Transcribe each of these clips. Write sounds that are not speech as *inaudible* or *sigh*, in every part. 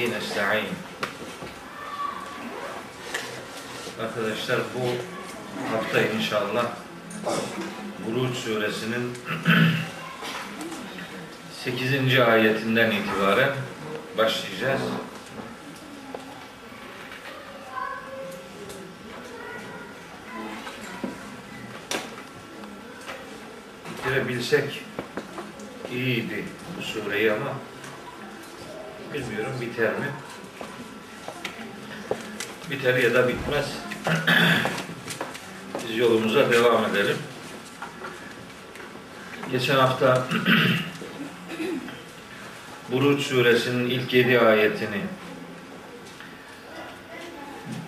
bihi nesta'in. Arkadaşlar bu hafta inşallah Buruç suresinin *clears throat* 8. ayetinden itibaren başlayacağız. Bitirebilsek iyiydi bu sureyi ama bilmiyorum biter mi? Biter ya da bitmez. *clears throat* Biz yolumuza devam edelim. Geçen hafta *clears throat* Buruç suresinin ilk yedi ayetini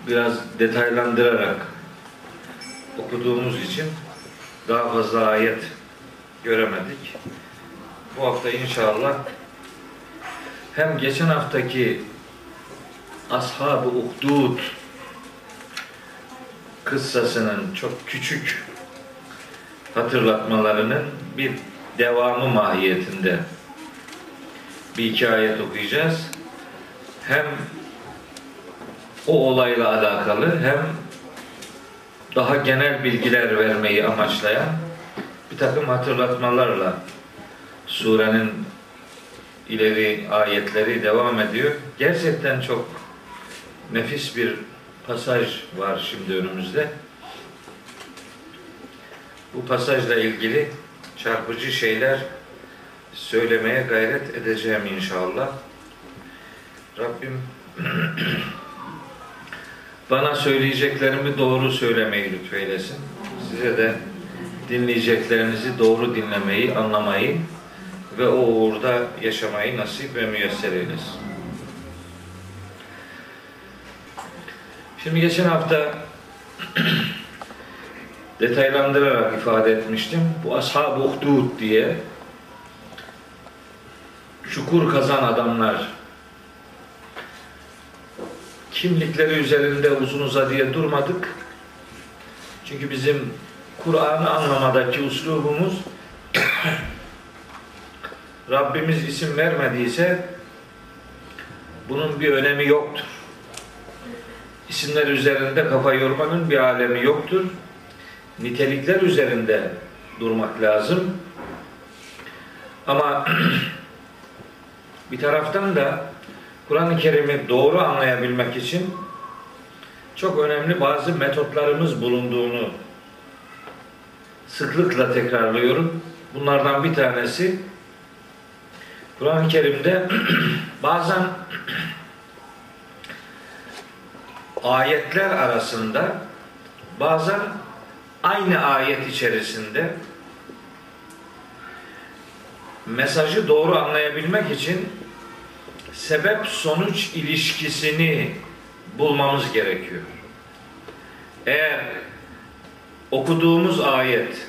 biraz detaylandırarak okuduğumuz için daha fazla ayet göremedik. Bu hafta inşallah hem geçen haftaki Ashab-ı Uhdud kıssasının çok küçük hatırlatmalarının bir devamı mahiyetinde bir iki ayet okuyacağız. Hem o olayla alakalı hem daha genel bilgiler vermeyi amaçlayan bir takım hatırlatmalarla surenin ileri ayetleri devam ediyor. Gerçekten çok nefis bir pasaj var şimdi önümüzde. Bu pasajla ilgili çarpıcı şeyler söylemeye gayret edeceğim inşallah. Rabbim *clears throat* bana söyleyeceklerimi doğru söylemeyi lütfeylesin. Size de dinleyeceklerinizi doğru dinlemeyi, anlamayı ve o uğurda yaşamayı nasip ve müyesser eylesin. Şimdi geçen hafta *clears throat* detaylandırarak ifade etmiştim. Bu ashab-ı uhdud diye çukur kazan adamlar kimlikleri üzerinde uzun uzadıya durmadık. Çünkü bizim Kur'an'ı anlamadaki uslubumuz *clears throat* Rabbimiz isim vermediyse bunun bir önemi yoktur. İsimler üzerinde kafa yormanın bir alemi yoktur. Nitelikler üzerinde durmak lazım. Ama *clears throat* bir taraftan da Kur'an-ı Kerim'i doğru anlayabilmek için çok önemli bazı metotlarımız bulunduğunu sıklıkla tekrarlıyorum. Bunlardan bir tanesi Kur'an-ı Kerim'de *clears throat* bazen ayetler arasında bazen aynı ayet içerisinde mesajı doğru anlayabilmek için sebep sonuç ilişkisini bulmamız gerekiyor. Eğer okuduğumuz ayet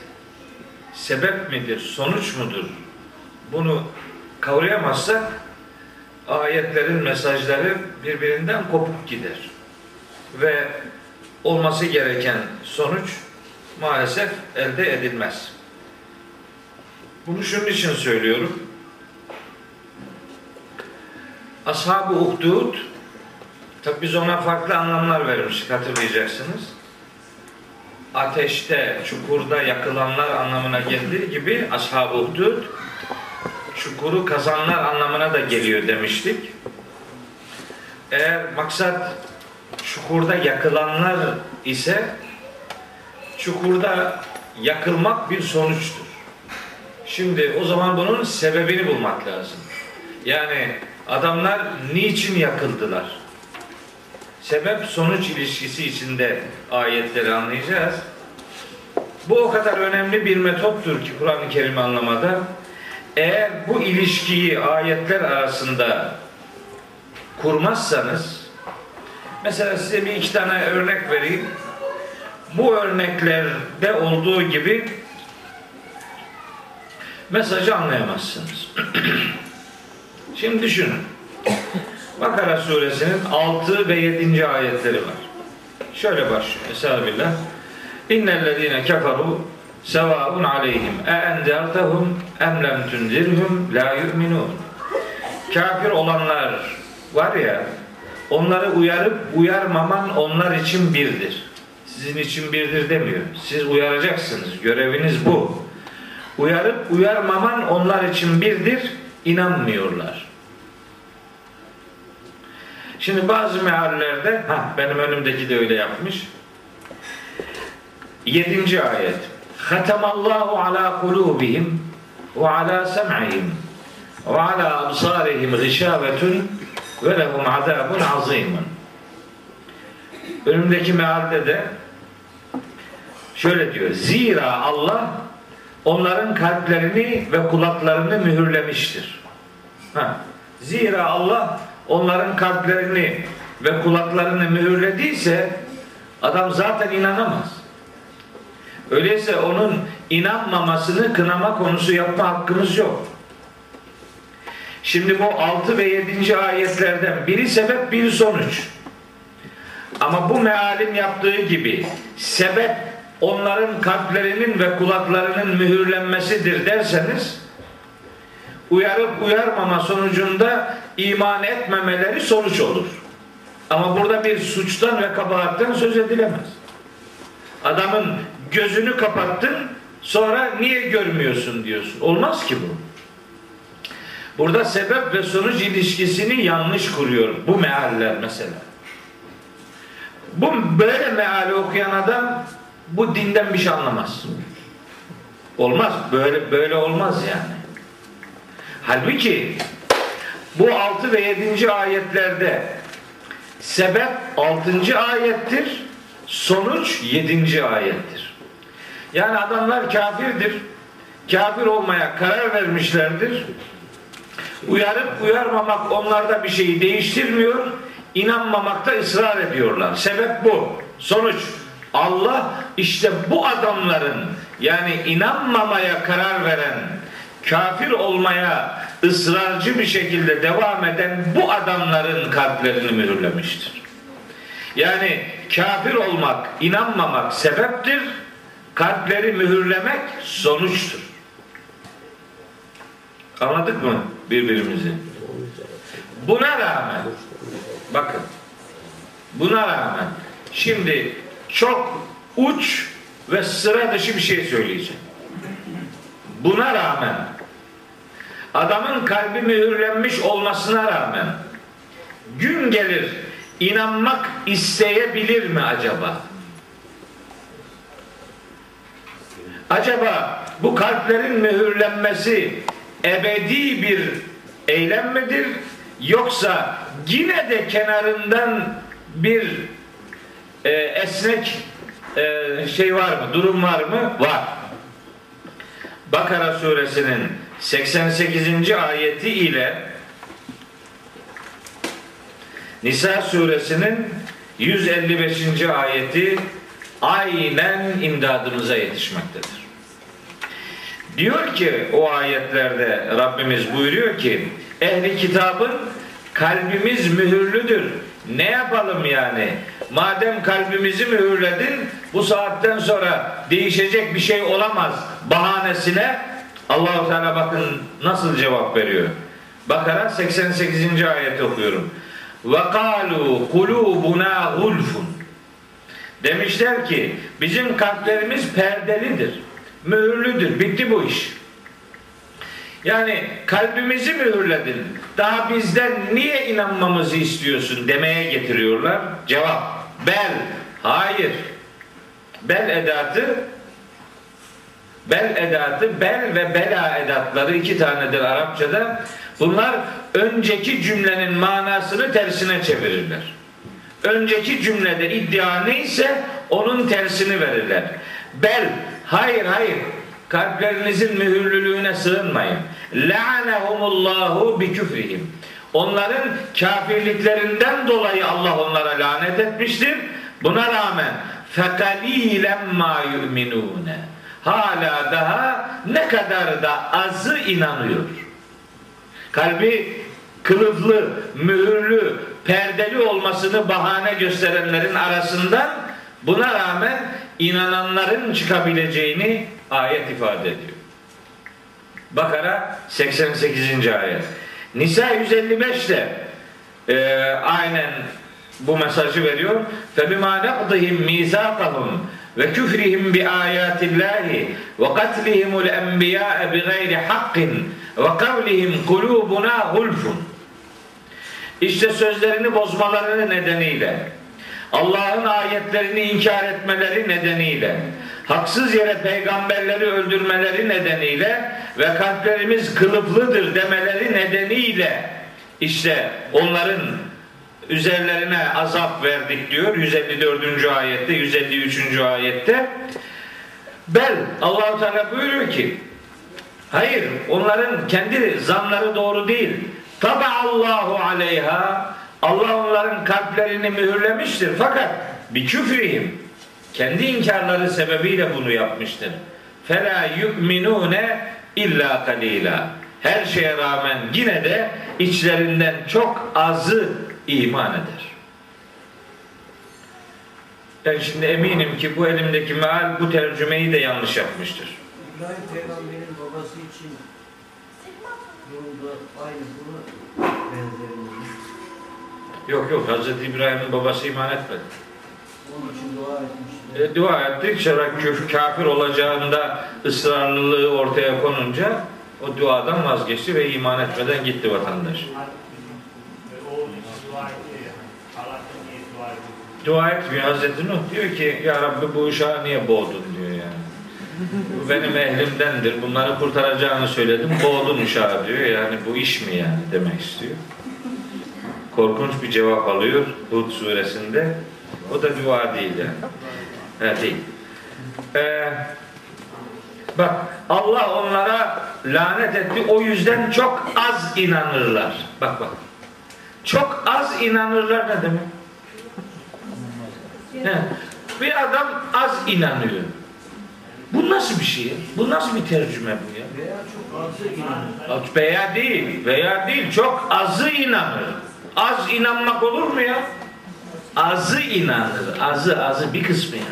sebep midir, sonuç mudur? Bunu kavrayamazsak ayetlerin mesajları birbirinden kopuk gider. Ve olması gereken sonuç maalesef elde edilmez. Bunu şunun için söylüyorum. Ashab-ı Uhdud tabi biz ona farklı anlamlar vermiştik hatırlayacaksınız. Ateşte, çukurda yakılanlar anlamına geldiği gibi Ashab-ı Uhdud çukuru kazanlar anlamına da geliyor demiştik. Eğer maksat çukurda yakılanlar ise çukurda yakılmak bir sonuçtur. Şimdi o zaman bunun sebebini bulmak lazım. Yani adamlar niçin yakıldılar? Sebep sonuç ilişkisi içinde ayetleri anlayacağız. Bu o kadar önemli bir metottur ki Kur'an-ı Kerim'i anlamada. Eğer bu ilişkiyi ayetler arasında kurmazsanız mesela size bir iki tane örnek vereyim. Bu örneklerde olduğu gibi mesajı anlayamazsınız. *clears throat* Şimdi düşünün. Bakara suresinin 6 ve 7. ayetleri var. Şöyle başlıyor. Estağfirullah. İnnellezine keferu sevaun aleyhim e enzertehum em lem tunzirhum la yu'minun. Kafir olanlar var ya onları uyarıp uyarmaman onlar için birdir. Sizin için birdir demiyor. Siz uyaracaksınız. Göreviniz bu. Uyarıp uyarmaman onlar için birdir. İnanmıyorlar. Şimdi bazı meallerde, ha benim önümdeki de öyle yapmış. Yedinci ayet. Hatamallahu ala kulubihim ve ala sem'ihim ve ala absarihim gışavetun ve lehum azabun azimun. Önümdeki mealde de şöyle diyor. Zira Allah onların kalplerini ve kulaklarını mühürlemiştir. Ha. Zira Allah onların kalplerini ve kulaklarını mühürlediyse adam zaten inanamaz. Öyleyse onun inanmamasını kınama konusu yapma hakkımız yok. Şimdi bu 6 ve 7. ayetlerden biri sebep biri sonuç. Ama bu mealin yaptığı gibi sebep onların kalplerinin ve kulaklarının mühürlenmesidir derseniz uyarıp uyarmama sonucunda iman etmemeleri sonuç olur. Ama burada bir suçtan ve kabahatten söz edilemez. Adamın gözünü kapattın sonra niye görmüyorsun diyorsun. Olmaz ki bu. Burada sebep ve sonuç ilişkisini yanlış kuruyor bu mealler mesela. Bu böyle meali okuyan adam bu dinden bir şey anlamaz. Olmaz. Böyle böyle olmaz yani. Halbuki bu 6 ve 7. ayetlerde sebep 6. ayettir, sonuç 7. ayettir. Yani adamlar kafirdir. Kafir olmaya karar vermişlerdir. Uyarıp uyarmamak onlarda bir şeyi değiştirmiyor. İnanmamakta ısrar ediyorlar. Sebep bu. Sonuç Allah işte bu adamların yani inanmamaya karar veren, kafir olmaya ısrarcı bir şekilde devam eden bu adamların kalplerini mühürlemiştir. Yani kafir olmak, inanmamak sebeptir, kalpleri mühürlemek sonuçtur. Anladık mı birbirimizi? Buna rağmen bakın buna rağmen şimdi çok uç ve sıra dışı bir şey söyleyeceğim. Buna rağmen adamın kalbi mühürlenmiş olmasına rağmen gün gelir inanmak isteyebilir mi acaba? Acaba bu kalplerin mühürlenmesi ebedi bir eylem midir? Yoksa yine de kenarından bir e, esnek e, şey var mı? Durum var mı? Var. Bakara suresinin 88. ayeti ile Nisa suresinin 155. ayeti aynen imdadımıza yetişmektedir. Diyor ki o ayetlerde Rabbimiz buyuruyor ki ehli kitabın kalbimiz mühürlüdür. Ne yapalım yani? Madem kalbimizi mühürledin bu saatten sonra değişecek bir şey olamaz bahanesine Allahu Teala bakın nasıl cevap veriyor. Bakara 88. ayet okuyorum. Ve kalu kulubuna gulfun. Demişler ki bizim kalplerimiz perdelidir. Mühürlüdür. Bitti bu iş. Yani kalbimizi mühürledin. Daha bizden niye inanmamızı istiyorsun demeye getiriyorlar. Cevap bel. Hayır. Bel edatı bel edatı bel ve bela edatları iki tanedir Arapçada. Bunlar önceki cümlenin manasını tersine çevirirler. Önceki cümlede iddia neyse onun tersini verirler. Bel hayır hayır kalplerinizin mühürlülüğüne sığınmayın. La'anehumullahu bi küfrihim. Onların kafirliklerinden dolayı Allah onlara lanet etmiştir. Buna rağmen fekalilen ma yu'minune. Hala daha ne kadar da azı inanıyor. Kalbi kılıflı, mühürlü, perdeli olmasını bahane gösterenlerin arasından buna rağmen inananların çıkabileceğini ayet ifade ediyor. Bakara 88. ayet. Nisa 155'te e, aynen bu mesajı veriyor. فَبِمَا نَقْضِهِمْ مِيزَاقَهُمْ وَكُفْرِهِمْ بِآيَاتِ اللّٰهِ وَقَتْلِهِمُ الْاَنْبِيَاءَ بِغَيْرِ حَقٍّ وَقَوْلِهِمْ قُلُوبُنَا غُلْفٌ işte sözlerini bozmaları nedeniyle, Allah'ın ayetlerini inkar etmeleri nedeniyle, haksız yere peygamberleri öldürmeleri nedeniyle ve kalplerimiz kılıflıdır demeleri nedeniyle işte onların üzerlerine azap verdik diyor 154. ayette 153. ayette bel Allahu Teala buyuruyor ki hayır onların kendi zanları doğru değil Allahu aleyha Allah onların kalplerini mühürlemiştir fakat bir küfrihim kendi inkarları sebebiyle bunu yapmıştır. Fela yu'minune illa kalila. Her şeye rağmen yine de içlerinden çok azı iman eder. Ben şimdi eminim ki bu elimdeki meal bu tercümeyi de yanlış yapmıştır. İbrahim peygamberin babası için aynı benzerini. Yok yok Hazreti İbrahim'in babası iman etmedi. Onun için dua etmişler. E, dua ettik sonra küfür kafir olacağında ısrarlılığı ortaya konunca o duadan vazgeçti ve iman etmeden gitti vatandaş. Dua etmiyor Hazreti Nuh diyor ki ya Rabbi bu uşağı niye boğdun diyor. Bu benim ehlimdendir. Bunları kurtaracağını söyledim. Boğdun uşağı diyor. Yani bu iş mi yani demek istiyor. Korkunç bir cevap alıyor Hud suresinde. O da dua değil yani. Ha, değil. Ee, bak Allah onlara lanet etti. O yüzden çok az inanırlar. Bak bak. Çok az inanırlar ne demek? He. Bir adam az inanıyor. Bu nasıl bir şey? Bu nasıl bir tercüme bu ya? Veya çok azı inanır. Veya değil, veya değil. Çok azı inanır. Az inanmak olur mu ya? Azı inanır. Azı, azı bir kısmı ya.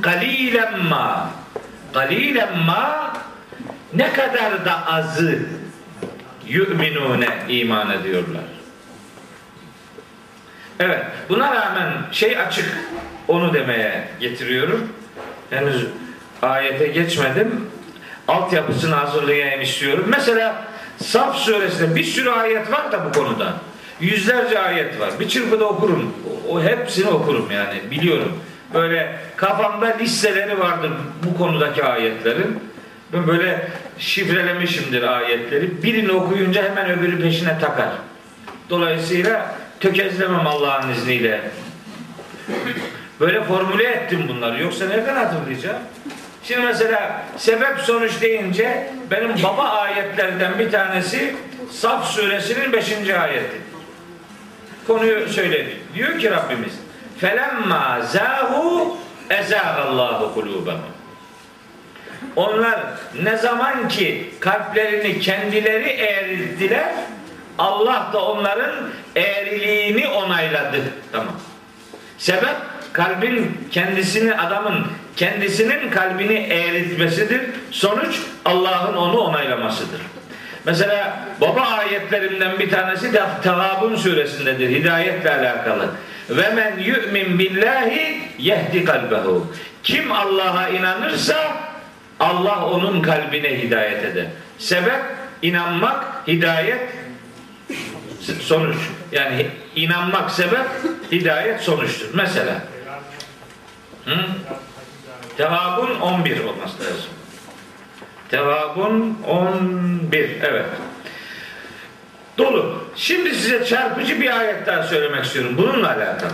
Galilen ma. Galilen ma ne kadar da azı yu'minune iman ediyorlar. Evet, buna rağmen şey açık, onu demeye getiriyorum. Henüz ayete geçmedim. Altyapısını hazırlayayım istiyorum. Mesela Saf suresinde bir sürü ayet var da bu konuda. Yüzlerce ayet var. Bir çırpıda okurum. O, hepsini okurum yani biliyorum. Böyle kafamda listeleri vardır bu konudaki ayetlerin. Ben böyle şifrelemişimdir ayetleri. Birini okuyunca hemen öbürü peşine takar. Dolayısıyla tökezlemem Allah'ın izniyle. Böyle formüle ettim bunları. Yoksa nereden hatırlayacağım? Şimdi mesela sebep sonuç deyince benim baba ayetlerden bir tanesi Saf suresinin 5. ayeti. Konuyu söyledi. Diyor ki Rabbimiz felemma zahu ezagallahu kulubahum onlar ne zaman ki kalplerini kendileri eğrildiler Allah da onların eğriliğini onayladı. Tamam. Sebep kalbin kendisini adamın kendisinin kalbini eğritmesidir. Sonuç Allah'ın onu onaylamasıdır. Mesela baba ayetlerinden bir tanesi de Tevabun suresindedir. Hidayetle alakalı. Ve men yu'min billahi yehdi kalbehu. Kim Allah'a inanırsa Allah onun kalbine hidayet eder. Sebep inanmak, hidayet sonuç. Yani inanmak sebep, hidayet sonuçtur. Mesela Hı? Tevabun 11 olması lazım. Tevabun 11. Evet. Dolu. Şimdi size çarpıcı bir ayet daha söylemek istiyorum. Bununla alakalı.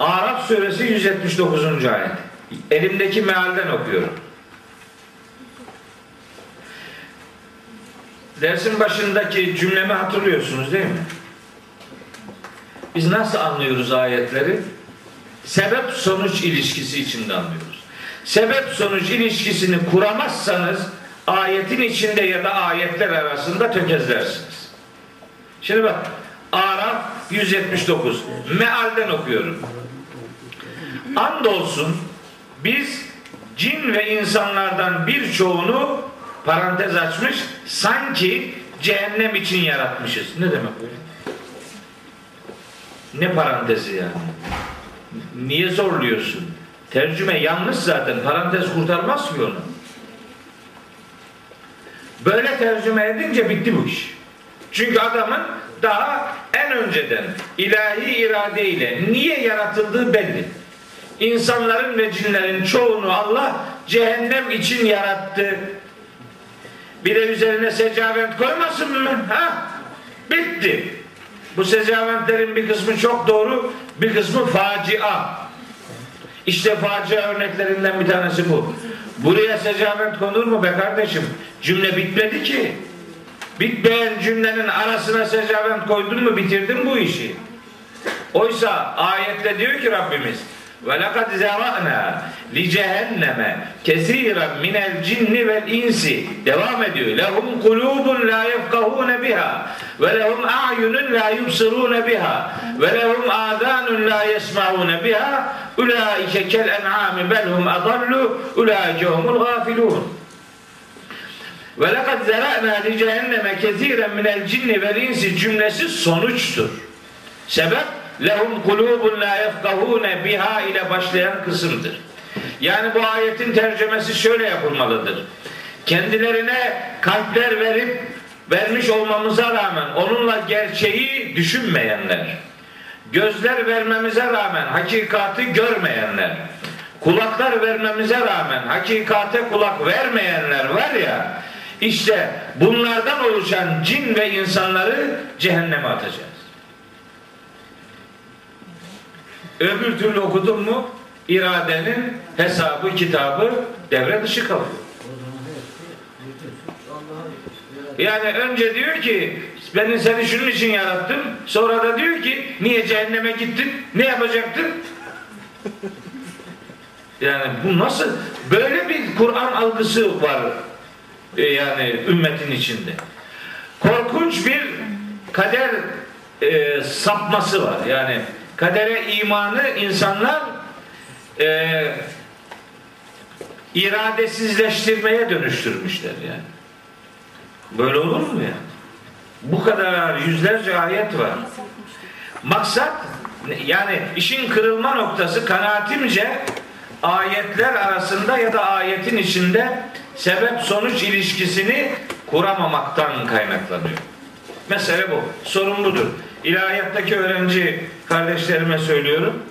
Arap suresi 179. ayet. Elimdeki mealden okuyorum. Dersin başındaki cümlemi hatırlıyorsunuz değil mi? Biz nasıl anlıyoruz ayetleri? Sebep sonuç ilişkisi içinde anlıyoruz. Sebep sonuç ilişkisini kuramazsanız ayetin içinde ya da ayetler arasında tökezlersiniz. Şimdi bak Araf 179 mealden okuyorum. Andolsun biz cin ve insanlardan birçoğunu parantez açmış sanki cehennem için yaratmışız. Ne demek böyle? Ne parantezi yani? Niye zorluyorsun? Tercüme yanlış zaten. Parantez kurtarmaz ki onu. Böyle tercüme edince bitti bu iş. Çünkü adamın daha en önceden ilahi iradeyle niye yaratıldığı belli. İnsanların ve cinlerin çoğunu Allah cehennem için yarattı. Bir de üzerine secavent koymasın mı? Ha? Bitti. Bu secaventlerin bir kısmı çok doğru, bir kısmı facia. İşte facia örneklerinden bir tanesi bu. Buraya secavent konur mu be kardeşim? Cümle bitmedi ki. Bitmeyen cümlenin arasına secavent koydun mu bitirdin bu işi. Oysa ayette diyor ki Rabbimiz ve lekad zera'na li cehenneme kesiren minel cinni vel insi devam ediyor. Lehum kulubun la yefkahune biha ve lehum a'yunun la yubsirune biha ve lehum adanun la yesma'une biha ulaike kel en'ami bel hum adallu ulaike humul gafilun. Ve lekad zera'na li cehenneme kesiren minel cinni vel insi cümlesi sonuçtur. Sebep lehum kulubun la yefkahune biha ile başlayan kısımdır. Yani bu ayetin tercümesi şöyle yapılmalıdır. Kendilerine kalpler verip vermiş olmamıza rağmen onunla gerçeği düşünmeyenler, gözler vermemize rağmen hakikati görmeyenler, kulaklar vermemize rağmen hakikate kulak vermeyenler var ya, işte bunlardan oluşan cin ve insanları cehenneme atacağız. Öbür türlü okudun mu iradenin hesabı kitabı devre dışı kalıyor. Yani önce diyor ki ben seni şunun için yarattım. Sonra da diyor ki niye cehenneme gittin? Ne yapacaktın? Yani bu nasıl? Böyle bir Kur'an algısı var e, yani ümmetin içinde. Korkunç bir kader e, sapması var. Yani kadere imanı insanlar e, iradesizleştirmeye dönüştürmüşler yani. Böyle olur mu ya? Bu kadar yüzlerce ayet var. Maksat yani işin kırılma noktası kanaatimce ayetler arasında ya da ayetin içinde sebep sonuç ilişkisini kuramamaktan kaynaklanıyor. Mesele bu. Sorun budur. İlahiyattaki öğrenci kardeşlerime söylüyorum.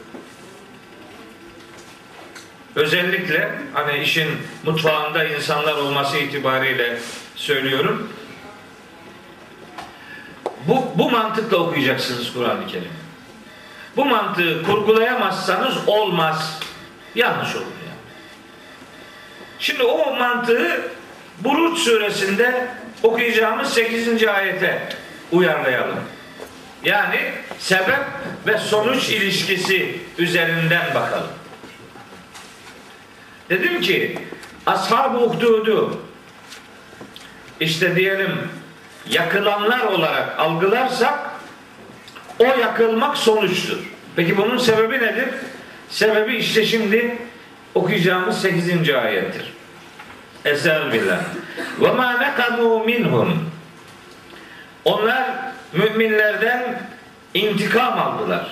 Özellikle hani işin mutfağında insanlar olması itibariyle söylüyorum. Bu, bu mantıkla okuyacaksınız Kur'an-ı Kerim. Bu mantığı kurgulayamazsanız olmaz. Yanlış olur yani. Şimdi o mantığı Buruç suresinde okuyacağımız 8. ayete uyarlayalım. Yani sebep ve sonuç ilişkisi üzerinden bakalım. Dedim ki ashab-ı uhdudu işte diyelim yakılanlar olarak algılarsak o yakılmak sonuçtur. Peki bunun sebebi nedir? Sebebi işte şimdi okuyacağımız 8. ayettir. Estağfirullah. Ve ma nekamu minhum. Onlar müminlerden intikam aldılar.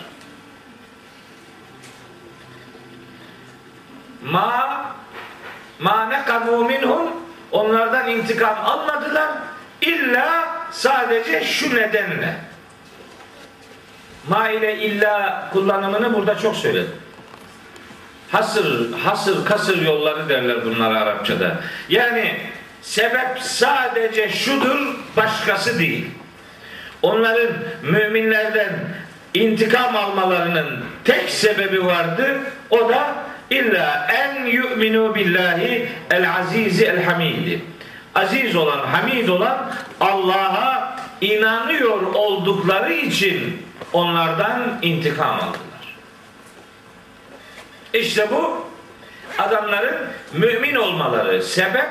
Ma ma nekamu minhum onlardan intikam almadılar illa sadece şu nedenle. Ma ile illa kullanımını burada çok söyledim. Hasır, hasır, kasır yolları derler bunlar Arapçada. Yani sebep sadece şudur, başkası değil. Onların müminlerden intikam almalarının tek sebebi vardı. O da illa en yu'minu billahi el azizi el hamidi. Aziz olan, hamid olan Allah'a inanıyor oldukları için onlardan intikam aldılar. İşte bu adamların mümin olmaları sebep,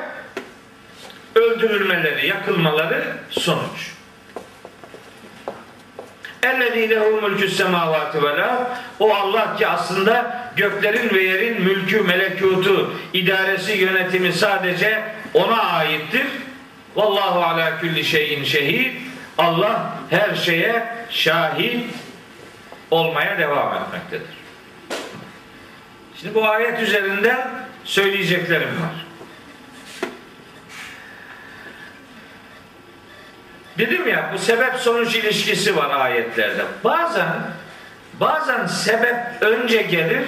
öldürülmeleri, yakılmaları sonuç. اَلَّذ۪ي لَهُ مُلْكُ السَّمَاوَاتِ وَلَا O Allah ki aslında göklerin ve yerin mülkü, melekutu, idaresi, yönetimi sadece ona aittir. Vallahu ala kulli şeyin şehid. Allah her şeye şahit olmaya devam etmektedir. Şimdi bu ayet üzerinden söyleyeceklerim var. Dedim ya bu sebep sonuç ilişkisi var ayetlerde. Bazen bazen sebep önce gelir,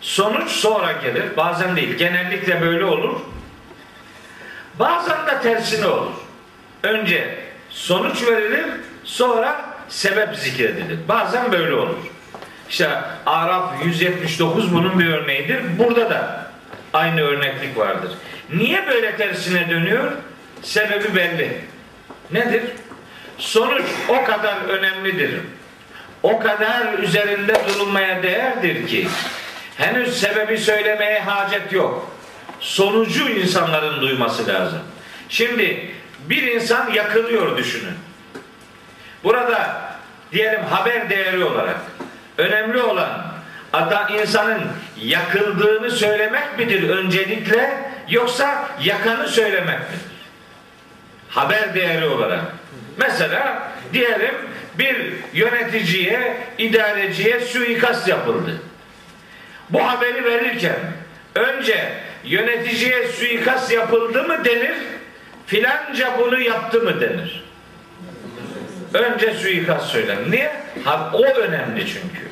sonuç sonra gelir. Bazen değil. Genellikle böyle olur. Bazen de tersine olur. Önce sonuç verilir, sonra sebep zikredilir. Bazen böyle olur. İşte Araf 179 bunun bir örneğidir. Burada da aynı örneklik vardır. Niye böyle tersine dönüyor? Sebebi belli. Nedir? Sonuç o kadar önemlidir. O kadar üzerinde durulmaya değerdir ki henüz sebebi söylemeye hacet yok. Sonucu insanların duyması lazım. Şimdi bir insan yakılıyor düşünün. Burada diyelim haber değeri olarak önemli olan ada insanın yakıldığını söylemek midir öncelikle yoksa yakanı söylemek midir? Haber değeri olarak. Mesela diyelim bir yöneticiye, idareciye suikast yapıldı. Bu haberi verirken önce yöneticiye suikast yapıldı mı denir, filanca bunu yaptı mı denir. Önce suikast söylenir. Niye? Ha, o önemli çünkü.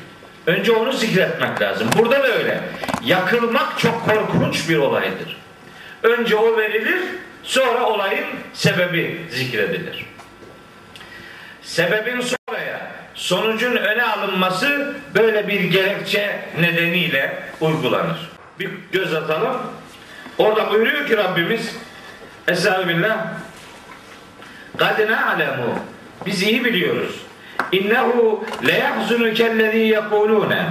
Önce onu zikretmek lazım. Burada da öyle. Yakılmak çok korkunç bir olaydır. Önce o verilir, sonra olayın sebebi zikredilir sebebin sonraya, sonucun öne alınması böyle bir gerekçe nedeniyle uygulanır. Bir göz atalım. Orada buyuruyor ki Rabbimiz Estağfirullah Kadine alemu Biz iyi biliyoruz. İnnehu leyahzunu kellezî yekulûne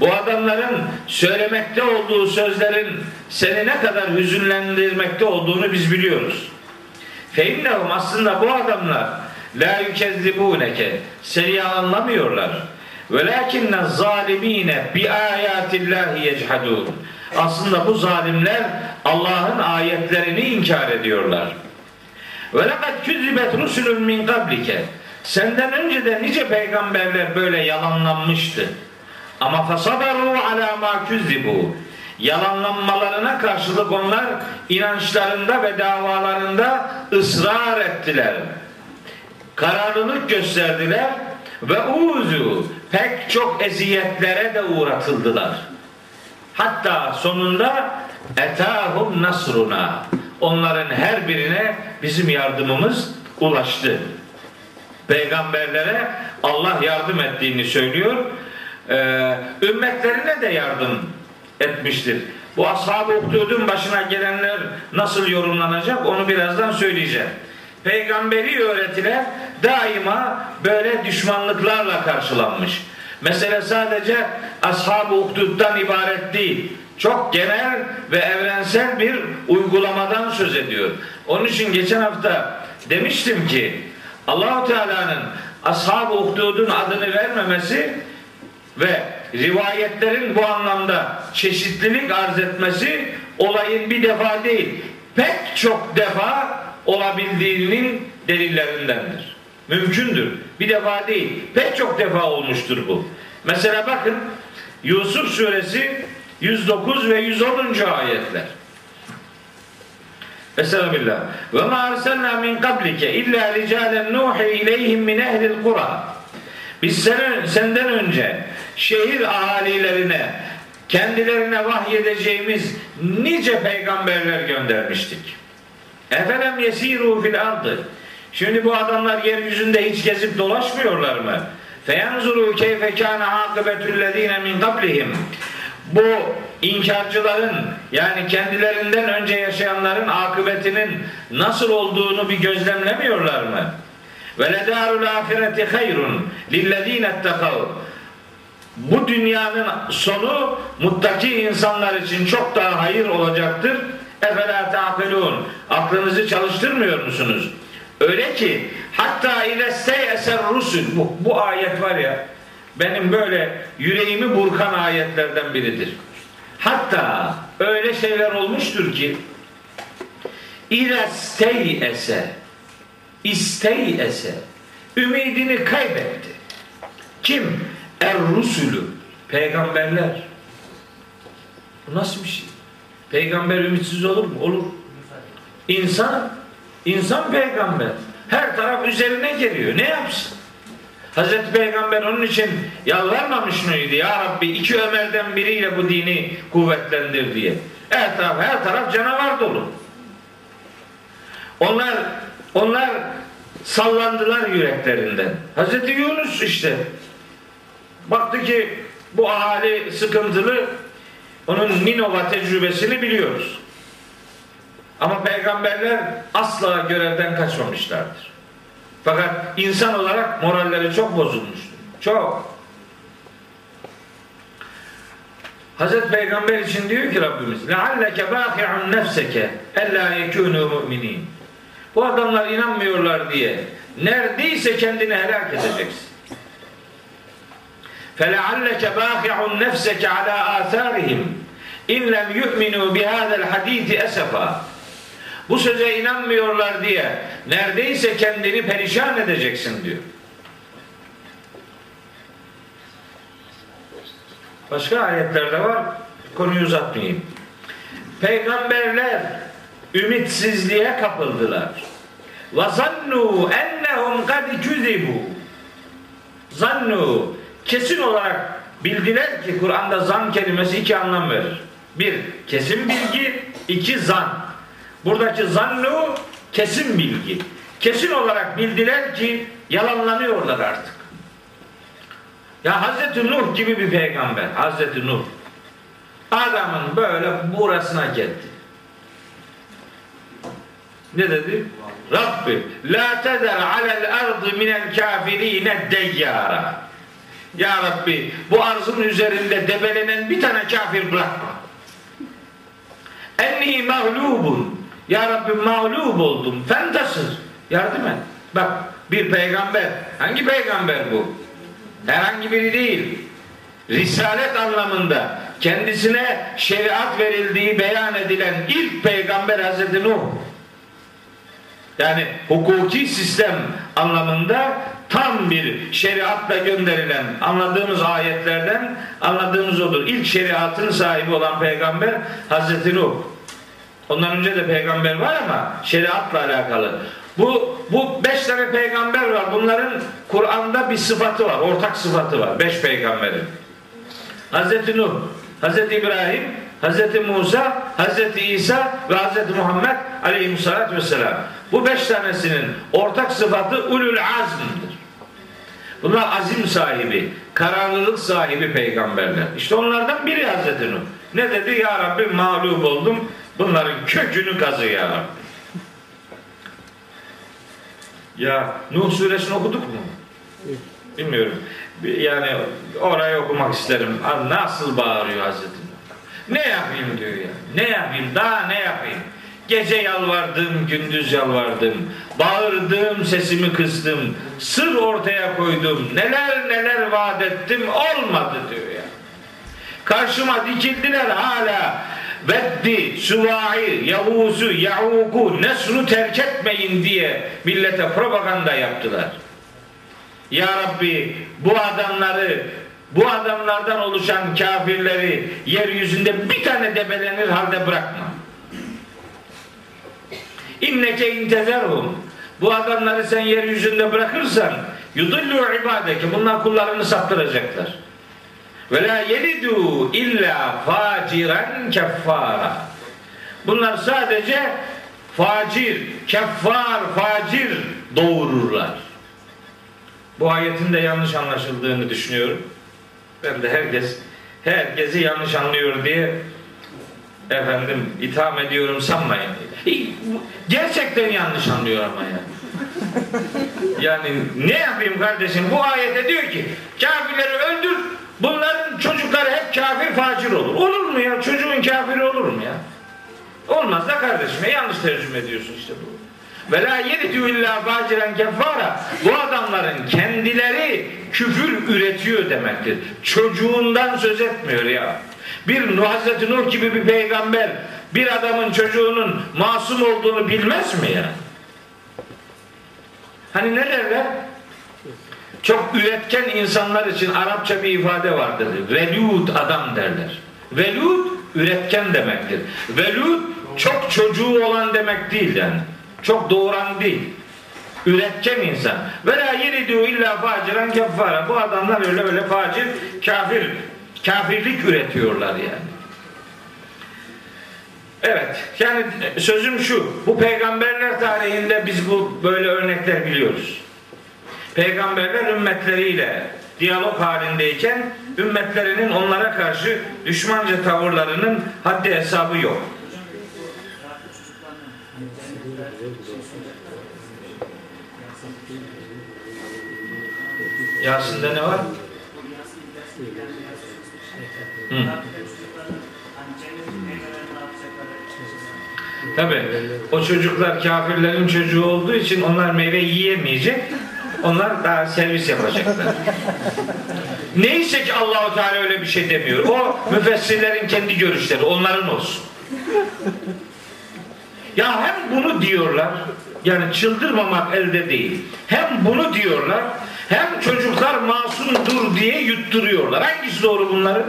bu adamların söylemekte olduğu sözlerin seni ne kadar hüzünlendirmekte olduğunu biz biliyoruz. Feinnehum aslında bu adamlar la yükezzibûneke seni yalanlamıyorlar. Velakinne zalimine bi ayatillahi yechadun. Aslında bu zalimler Allah'ın ayetlerini inkar ediyorlar. Ve lekad küzibet rusulun min kablike. Senden önce de nice peygamberler böyle yalanlanmıştı. Ama fasabaru ala ma küzibu. Yalanlanmalarına karşılık onlar inançlarında ve davalarında ısrar ettiler. Kararlılık gösterdiler ve uzu pek çok eziyetlere de uğratıldılar. Hatta sonunda etahum nasruna onların her birine bizim yardımımız ulaştı. Peygamberlere Allah yardım ettiğini söylüyor. Ee, ümmetlerine de yardım etmiştir. Bu ashab-ı başına gelenler nasıl yorumlanacak onu birazdan söyleyeceğim. Peygamberi öğretiler daima böyle düşmanlıklarla karşılanmış. Mesele sadece ashab-ı uhduddan ibaret değil. Çok genel ve evrensel bir uygulamadan söz ediyor. Onun için geçen hafta demiştim ki Allahu Teala'nın ashab-ı uhdudun adını vermemesi ve rivayetlerin bu anlamda çeşitlilik arz etmesi olayın bir defa değil pek çok defa olabildiğinin delillerindendir. Mümkündür. Bir defa değil. Pek çok defa olmuştur bu. Mesela bakın Yusuf suresi 109 ve 110. ayetler. Estağfirullah. Ve ma arsalna min qablike illa ricalen nuhi ileyhim min ehlil kura. Biz sen, senden önce şehir ahalilerine kendilerine vahyedeceğimiz nice peygamberler göndermiştik. Efelem yesiru fil ardı. Şimdi bu adamlar yeryüzünde hiç gezip dolaşmıyorlar mı? Feyanzuru keyfe kana akıbetüllezine min qablihim. Bu inkarcıların yani kendilerinden önce yaşayanların akıbetinin nasıl olduğunu bir gözlemlemiyorlar mı? Ve ledarul ahireti hayrun lillezine ettekav. Bu dünyanın sonu muttaki insanlar için çok daha hayır olacaktır. Efela ta'kilun. Aklınızı çalıştırmıyor musunuz? Öyle ki hatta ileste eser rusul bu, bu ayet var ya benim böyle yüreğimi burkan ayetlerden biridir. Hatta öyle şeyler olmuştur ki İresteyese isteyese ümidini kaybetti. Kim? Er rusulü peygamberler. Bu nasıl bir şey? Peygamber ümitsiz olur mu? Olur. İnsan insan peygamber. Her taraf üzerine geliyor. Ne yapsın? Hazreti Peygamber onun için yalvarmamış mıydı? Ya Rabbi iki Ömer'den biriyle bu dini kuvvetlendir diye. Her taraf her taraf canavar dolu. Onlar onlar sallandılar yüreklerinden. Hazreti Yunus işte baktı ki bu ahali sıkıntılı onun Ninova tecrübesini biliyoruz. Ama peygamberler asla görevden kaçmamışlardır. Fakat insan olarak moralleri çok bozulmuştur. Çok. Hazreti Peygamber için diyor ki Rabbimiz لَعَلَّكَ بَاخِعُنْ نَفْسَكَ اَلَّا يَكُونُوا مُؤْمِنِينَ Bu adamlar inanmıyorlar diye neredeyse kendini helak edeceksin. فَلَعَلَّكَ بَاخِعُنْ نَفْسَكَ عَلَى آثَارِهِمْ اِنْ لَمْ يُؤْمِنُوا بِهَذَا الْحَد۪يثِ اَسَفًا Bu söze inanmıyorlar diye neredeyse kendini perişan edeceksin diyor. Başka ayetlerde var. Konuyu uzatmayayım. Peygamberler ümitsizliğe kapıldılar. Ve zannu ennehum kad küzibu. Zannu kesin olarak bildiler ki Kur'an'da zan kelimesi iki anlam verir. Bir, kesin bilgi. iki zan. Buradaki zannu kesin bilgi. Kesin olarak bildiler ki yalanlanıyorlar artık. Ya Hazreti Nuh gibi bir peygamber. Hazreti Nuh. Adamın böyle burasına geldi. Ne dedi? Rabbi la teder alel ardı minel kafirine deyyara. Ya Rabbi bu arzın üzerinde debelenen bir tane kafir bırakma. Enni mağlubun. Ya Rabbi mağlub oldum. Fentasır. Yardım et. Bak bir peygamber. Hangi peygamber bu? Herhangi biri değil. Risalet anlamında kendisine şeriat verildiği beyan edilen ilk peygamber Hazreti Nuh. Yani hukuki sistem anlamında tam bir şeriatla gönderilen anladığımız ayetlerden anladığımız olur. İlk şeriatın sahibi olan peygamber Hazreti Nuh. Ondan önce de peygamber var ama şeriatla alakalı. Bu bu beş tane peygamber var. Bunların Kur'an'da bir sıfatı var. Ortak sıfatı var. Beş peygamberin. Hazreti Nuh, Hazreti İbrahim, Hazreti Musa, Hazreti İsa ve Hazreti Muhammed aleyhissalatü vesselam. Bu beş tanesinin ortak sıfatı ulul azmdır. Bunlar azim sahibi, kararlılık sahibi peygamberler. İşte onlardan biri Hazreti Nuh. Ne dedi? Ya Rabbi mağlup oldum. Bunların kökünü kazı ya Rabbi. Ya Nuh suresini okuduk mu? Bilmiyorum. Yani orayı okumak isterim. Nasıl bağırıyor Hazreti Nuh? Ne yapayım diyor ya. Ne yapayım? Daha ne yapayım? Gece yalvardım, gündüz yalvardım. Bağırdım, sesimi kıstım. Sır ortaya koydum. Neler neler vaat ettim. Olmadı diyor ya. Karşıma dikildiler hala. Veddi, Süvahi, Yavuz'u, Ya'uku, Nesr'u terk etmeyin diye millete propaganda yaptılar. Ya Rabbi bu adamları bu adamlardan oluşan kafirleri yeryüzünde bir tane debelenir halde bırakma. İnneke intezerhum. Bu adamları sen yeryüzünde bırakırsan yudullu ibadeke. Bunlar kullarını saptıracaklar. Ve la yelidu illa faciren keffara. Bunlar sadece facir, keffar, facir doğururlar. Bu ayetin de yanlış anlaşıldığını düşünüyorum. Ben de herkes herkesi yanlış anlıyor diye efendim itham ediyorum sanmayın. Gerçekten yanlış anlıyor ama ya. Yani ne yapayım kardeşim? Bu ayette diyor ki kafirleri öldür. Bunların çocukları hep kafir facir olur. Olur mu ya? Çocuğun kafiri olur mu ya? Olmaz da kardeşim. Yanlış tercüme ediyorsun işte bu. Ve la yeridu illa faciren keffara. Bu adamların kendileri küfür üretiyor demektir. Çocuğundan söz etmiyor ya. Bir Hazreti Nuh gibi bir peygamber bir adamın çocuğunun masum olduğunu bilmez mi ya? Hani ne derler? Çok üretken insanlar için Arapça bir ifade vardır. Velud adam derler. Velud üretken demektir. Velud çok çocuğu olan demek değil yani. Çok doğuran değil. Üretken insan. Ve la yeridu illa faciran keffara. Bu adamlar öyle öyle facir, kafir, kafirlik üretiyorlar yani. Evet, yani sözüm şu, bu peygamberler tarihinde biz bu böyle örnekler biliyoruz. Peygamberler ümmetleriyle diyalog halindeyken ümmetlerinin onlara karşı düşmanca tavırlarının haddi hesabı yok. Yasin'de ne var? Hı. Tabi o çocuklar kafirlerin çocuğu olduğu için onlar meyve yiyemeyecek. Onlar daha servis yapacaklar. Neyse ki Allahu Teala öyle bir şey demiyor. O müfessirlerin kendi görüşleri, onların olsun. Ya hem bunu diyorlar, yani çıldırmamak elde değil. Hem bunu diyorlar, hem çocuklar masumdur diye yutturuyorlar. Hangisi doğru bunların?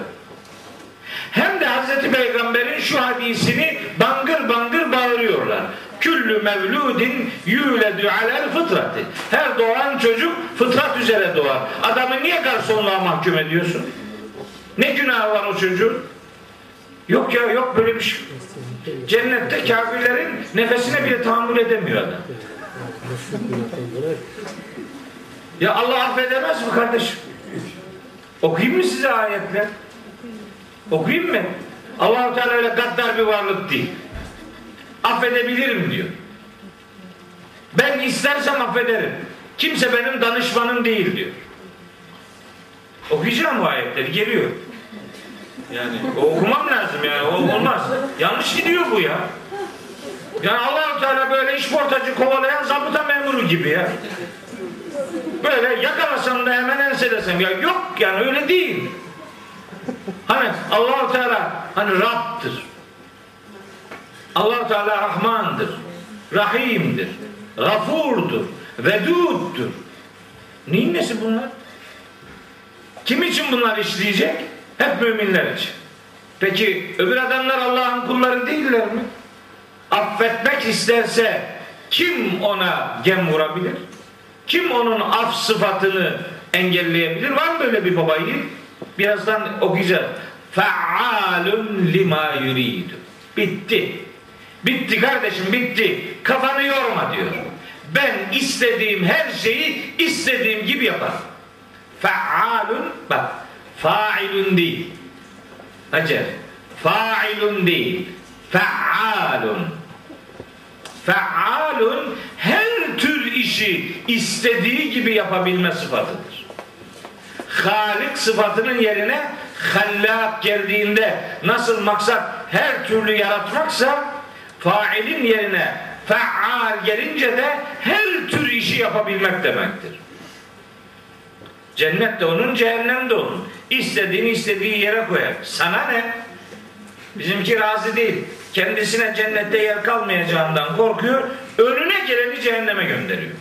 Hem de Hazreti Peygamber'in şu hadisini bangır bangır bağırıyorlar. Küllü mevludin yüledü alel fıtratı. Her doğan çocuk fıtrat üzere doğar. Adamı niye garsonluğa mahkum ediyorsun? Ne günahı var o çocuğun? Yok ya yok böyle bir şey. Cennette kafirlerin nefesine bile tahammül edemiyor adam. Ya Allah affedemez mi kardeşim? Okuyayım mı size ayetler? Okuyayım mı? Allah-u Teala öyle gaddar bir varlık değil. Affedebilirim diyor. Ben istersem affederim. Kimse benim danışmanım değil diyor. Okuyacağım bu ayetleri geliyor. Yani okumam lazım yani o olmaz. Yanlış gidiyor bu ya. Yani Allah-u Teala böyle işportacı kovalayan zabıta memuru gibi ya. Böyle yakalasam da hemen enselesem ya yok yani öyle değil. Hani allah Teala hani Rab'dır. allah Teala Rahmandır. Rahim'dir. Gafurdur. Veduddur. Neyin nesi bunlar? Kim için bunlar işleyecek? Hep müminler için. Peki öbür adamlar Allah'ın kulları değiller mi? Affetmek isterse kim ona gem vurabilir? Kim onun af sıfatını engelleyebilir? Var mı böyle bir babayı? Birazdan okuyacağız. Fealun lima yuridu. Bitti. Bitti kardeşim bitti. Kafanı yorma diyor. Ben istediğim her şeyi istediğim gibi yaparım. Fealun bak failun değil. Hacer. Failun değil. Fealun. Fealun her tür işi istediği gibi yapabilme sıfatıdır. Halik sıfatının yerine hallak geldiğinde nasıl maksat her türlü yaratmaksa failin yerine faal gelince de her tür işi yapabilmek demektir. Cennet de onun, cehennem de onun. İstediğini istediği yere koyar. Sana ne? Bizimki razı değil. Kendisine cennette yer kalmayacağından korkuyor. Önüne geleni cehenneme gönderiyor.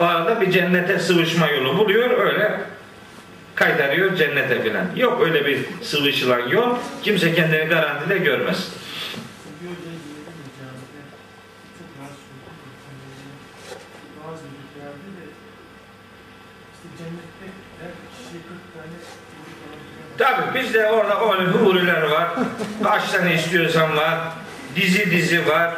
Arada bir cennete sıvışma yolu buluyor. Öyle kaytarıyor cennete filan. Yok öyle bir sıvışılan yol. Kimse kendini garantide görmez. bazı ülkelerde de işte cennette her kişiye 40 tane çocuk falan filan var. Tabi bizde orada öyle huriler var. Kaç tane istiyorsan var. Dizi dizi var.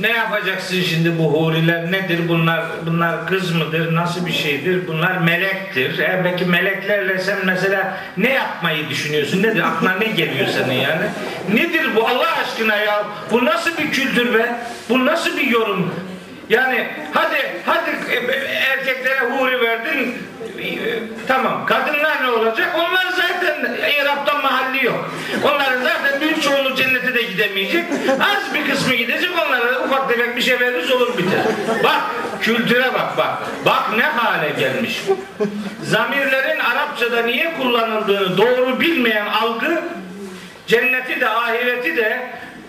Ne yapacaksın şimdi bu huriler? Nedir bunlar? Bunlar kız mıdır? Nasıl bir şeydir? Bunlar melektir. E belki meleklerle sen mesela ne yapmayı düşünüyorsun? Nedir? Aklına ne geliyor senin yani? Nedir bu Allah aşkına ya? Bu nasıl bir kültür be? Bu nasıl bir yorum? Yani hadi hadi e, erkeklere huri verdin. e, tamam kadınlar ne olacak onlar zaten İrab'dan mahalli yok onların zaten büyük çoğunluğu cennete de gidemeyecek az bir kısmı gidecek onları tefek bir şey veririz olur biter. Bak kültüre bak bak. Bak ne hale gelmiş. Zamirlerin Arapçada niye kullanıldığını doğru bilmeyen algı cenneti de ahireti de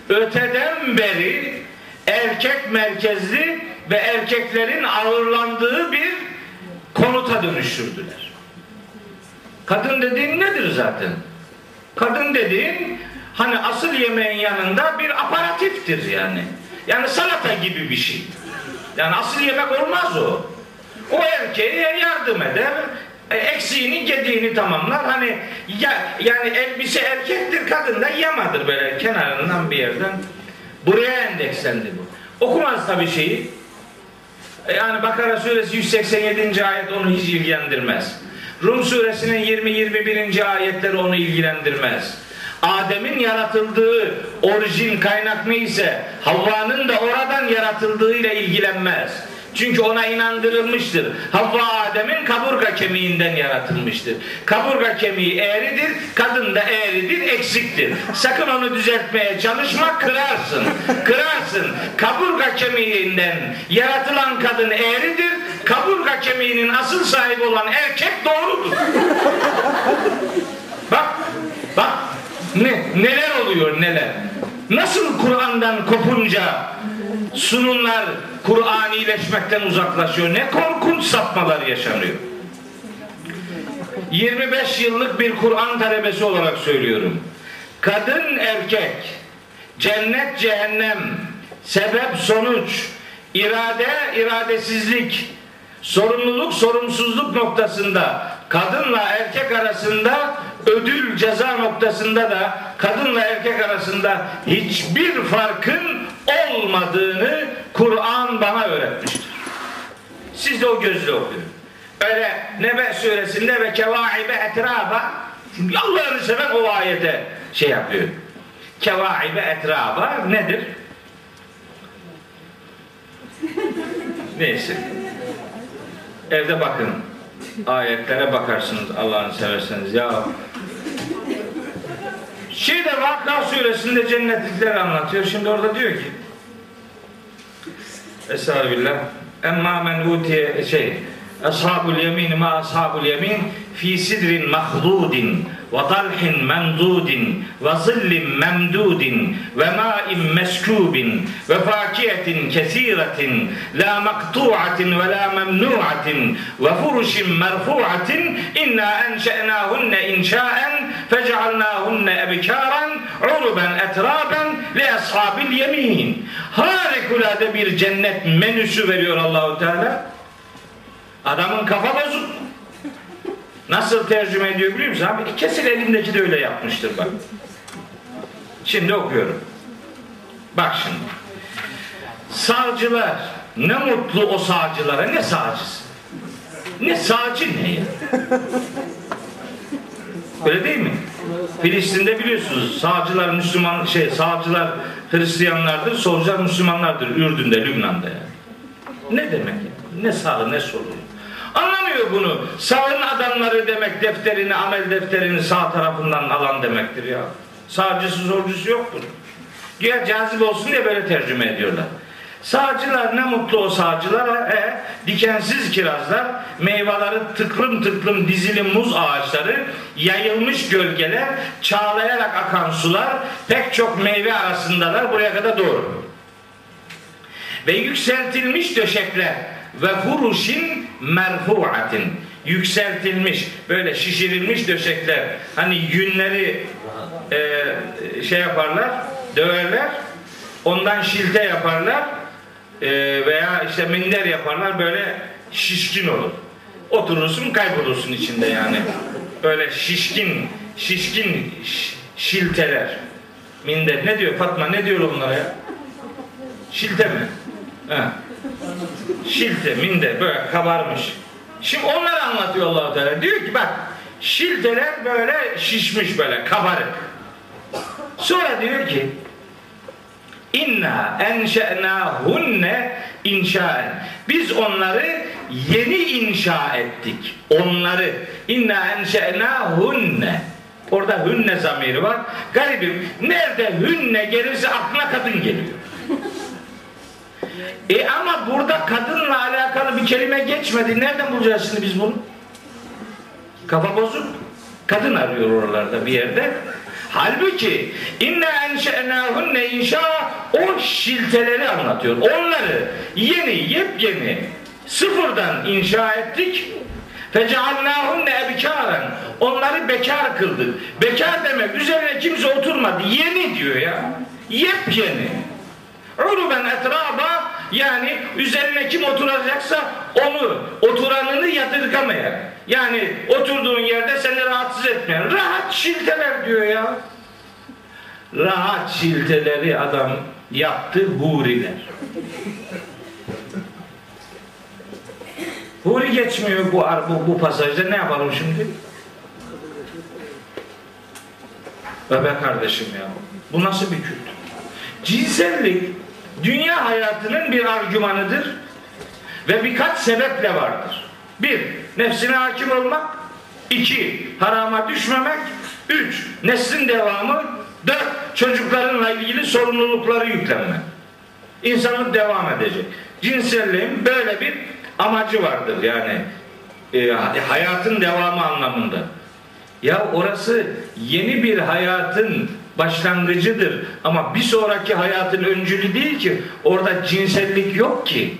öteden beri erkek merkezli ve erkeklerin ağırlandığı bir konuta dönüştürdüler. Kadın dediğin nedir zaten? Kadın dediğin hani asıl yemeğin yanında bir aparatiftir yani. Yani salata gibi bir şey. Yani asıl yemek olmaz o. O erkeğe yardım eder, e, eksiğini gediğini tamamlar. Hani ya, yani elbise erkektir, kadın da yamadır böyle kenarından bir yerden. Buraya endekslendi bu. Okumaz tabii şeyi. E, Yani Bakara suresi 187. ayet onu hiç ilgilendirmez. Rum suresinin 20-21. ayetleri onu ilgilendirmez. Adem'in yaratıldığı orijin kaynak neyse Havva'nın da oradan yaratıldığıyla ilgilenmez. Çünkü ona inandırılmıştır. Havva Adem'in kaburga kemiğinden yaratılmıştır. Kaburga kemiği eğridir, kadın da eğridir, eksiktir. Sakın onu düzeltmeye çalışma, kırarsın. Kırarsın. Kaburga kemiğinden yaratılan kadın eğridir, kaburga kemiğinin asıl sahibi olan erkek doğrudur. Bak, bak ne neler oluyor neler. Nasıl Kur'an'dan kopunca sunumlar Kur'anileşmekten uzaklaşıyor. Ne korkunç sapmalar yaşanıyor. 25 yıllık bir Kur'an talebesi olarak söylüyorum. Kadın erkek, cennet cehennem, sebep sonuç, irade iradesizlik, sorumluluk sorumsuzluk noktasında kadınla erkek arasında ödül ceza noktasında da kadınla erkek arasında hiçbir farkın olmadığını Kur'an bana öğretmiştir. Siz de o gözle okuyun. Öyle Nebe suresinde ve kevaibe etraba çünkü Allah'ını seven o ayete şey yapıyor. Kevaibe etraba nedir? Neyse. Evde bakın. Ayetlere bakarsınız Allah'ını severseniz. Ya Şeyde Vakka suresinde cennetlikleri anlatıyor. Şimdi orada diyor ki Estağfirullah. Emma men utiye şey Ashabul yemin ma ashabul yemin fi sidrin mahdudin ve talhin mendudin ve zillin memdudin ve ma'in meskubin ve fakiyetin kesiretin la maktu'atin ve la memnu'atin ve furuşin merfu'atin inna enşe'nâhunne inşa'en fecealnâhunne ebkâren uruben etraben li ashabil yemin harikulade bir cennet menüsü veriyor Allahu Teala Adamın kafa bozuk. Nasıl tercüme ediyor biliyor musun? Abi kesin elimdeki de öyle yapmıştır bak. Şimdi okuyorum. Bak şimdi. Sağcılar ne mutlu o sağcılara ne sağcısı. Ne sağcı ne ya? Öyle değil mi? Filistin'de biliyorsunuz sağcılar Müslüman şey sağcılar Hristiyanlardır, solcular Müslümanlardır Ürdün'de, Lübnan'da yani. Ne demek ya? Ne sağı ne solu. Anlamıyor bunu. Sağın adamları demek defterini, amel defterini sağ tarafından alan demektir ya. Sağcısı solcusu yok bunun. Güya cazip olsun diye böyle tercüme ediyorlar. Sağcılar ne mutlu o sağcılara. E, dikensiz kirazlar, meyveleri tıklım tıklım dizili muz ağaçları, yayılmış gölgeler, çağlayarak akan sular, pek çok meyve arasındalar buraya kadar doğru. Ve yükseltilmiş döşekler ve huruşin merfuatin yükseltilmiş böyle şişirilmiş döşekler. Hani yünleri e, şey yaparlar döverler. Ondan şilte yaparlar e, veya işte minder yaparlar böyle şişkin olur. Oturursun kaybolursun içinde yani. Böyle şişkin şişkin şilteler. Minder ne diyor Fatma ne diyor onlara ya? Şilte mi? Ha. Şilte, minde böyle kabarmış. Şimdi onları anlatıyor allah Teala. Diyor ki bak şilteler böyle şişmiş böyle kabarık. Sonra diyor ki İnna enşe'nâhunne inşaen. Biz onları yeni inşa ettik. Onları inna enşe'nâhunne. Orada hünne zamiri var. Garibim nerede hünne gelirse aklına kadın geliyor. E ama burada kadınla alakalı bir kelime geçmedi. Nereden bulacağız şimdi biz bunu? Kafa bozuk. Kadın arıyor oralarda bir yerde. Halbuki inne enşe'nâhunne inşa o şilteleri anlatıyor. Onları yeni, yepyeni sıfırdan inşa ettik. Feceallâhunne ebkâren. Onları bekar kıldık. Bekar demek üzerine kimse oturmadı. Yeni diyor ya. Yepyeni. Uruben etraba yani üzerine kim oturacaksa onu oturanını yadırgamayan. Yani oturduğun yerde seni rahatsız etmeyen. Rahat şilteler diyor ya. Rahat şilteleri adam yaptı huriler. Huri geçmiyor bu, bu, bu pasajda ne yapalım şimdi? Ve be kardeşim ya bu nasıl bir kültür? Cinsellik dünya hayatının bir argümanıdır ve birkaç sebeple vardır. Bir, nefsine hakim olmak. iki harama düşmemek. Üç, neslin devamı. Dört, çocuklarınla ilgili sorumlulukları yüklenmek. İnsanlık devam edecek. Cinselliğin böyle bir amacı vardır yani e, hayatın devamı anlamında. Ya orası yeni bir hayatın başlangıcıdır ama bir sonraki hayatın öncülü değil ki orada cinsellik yok ki.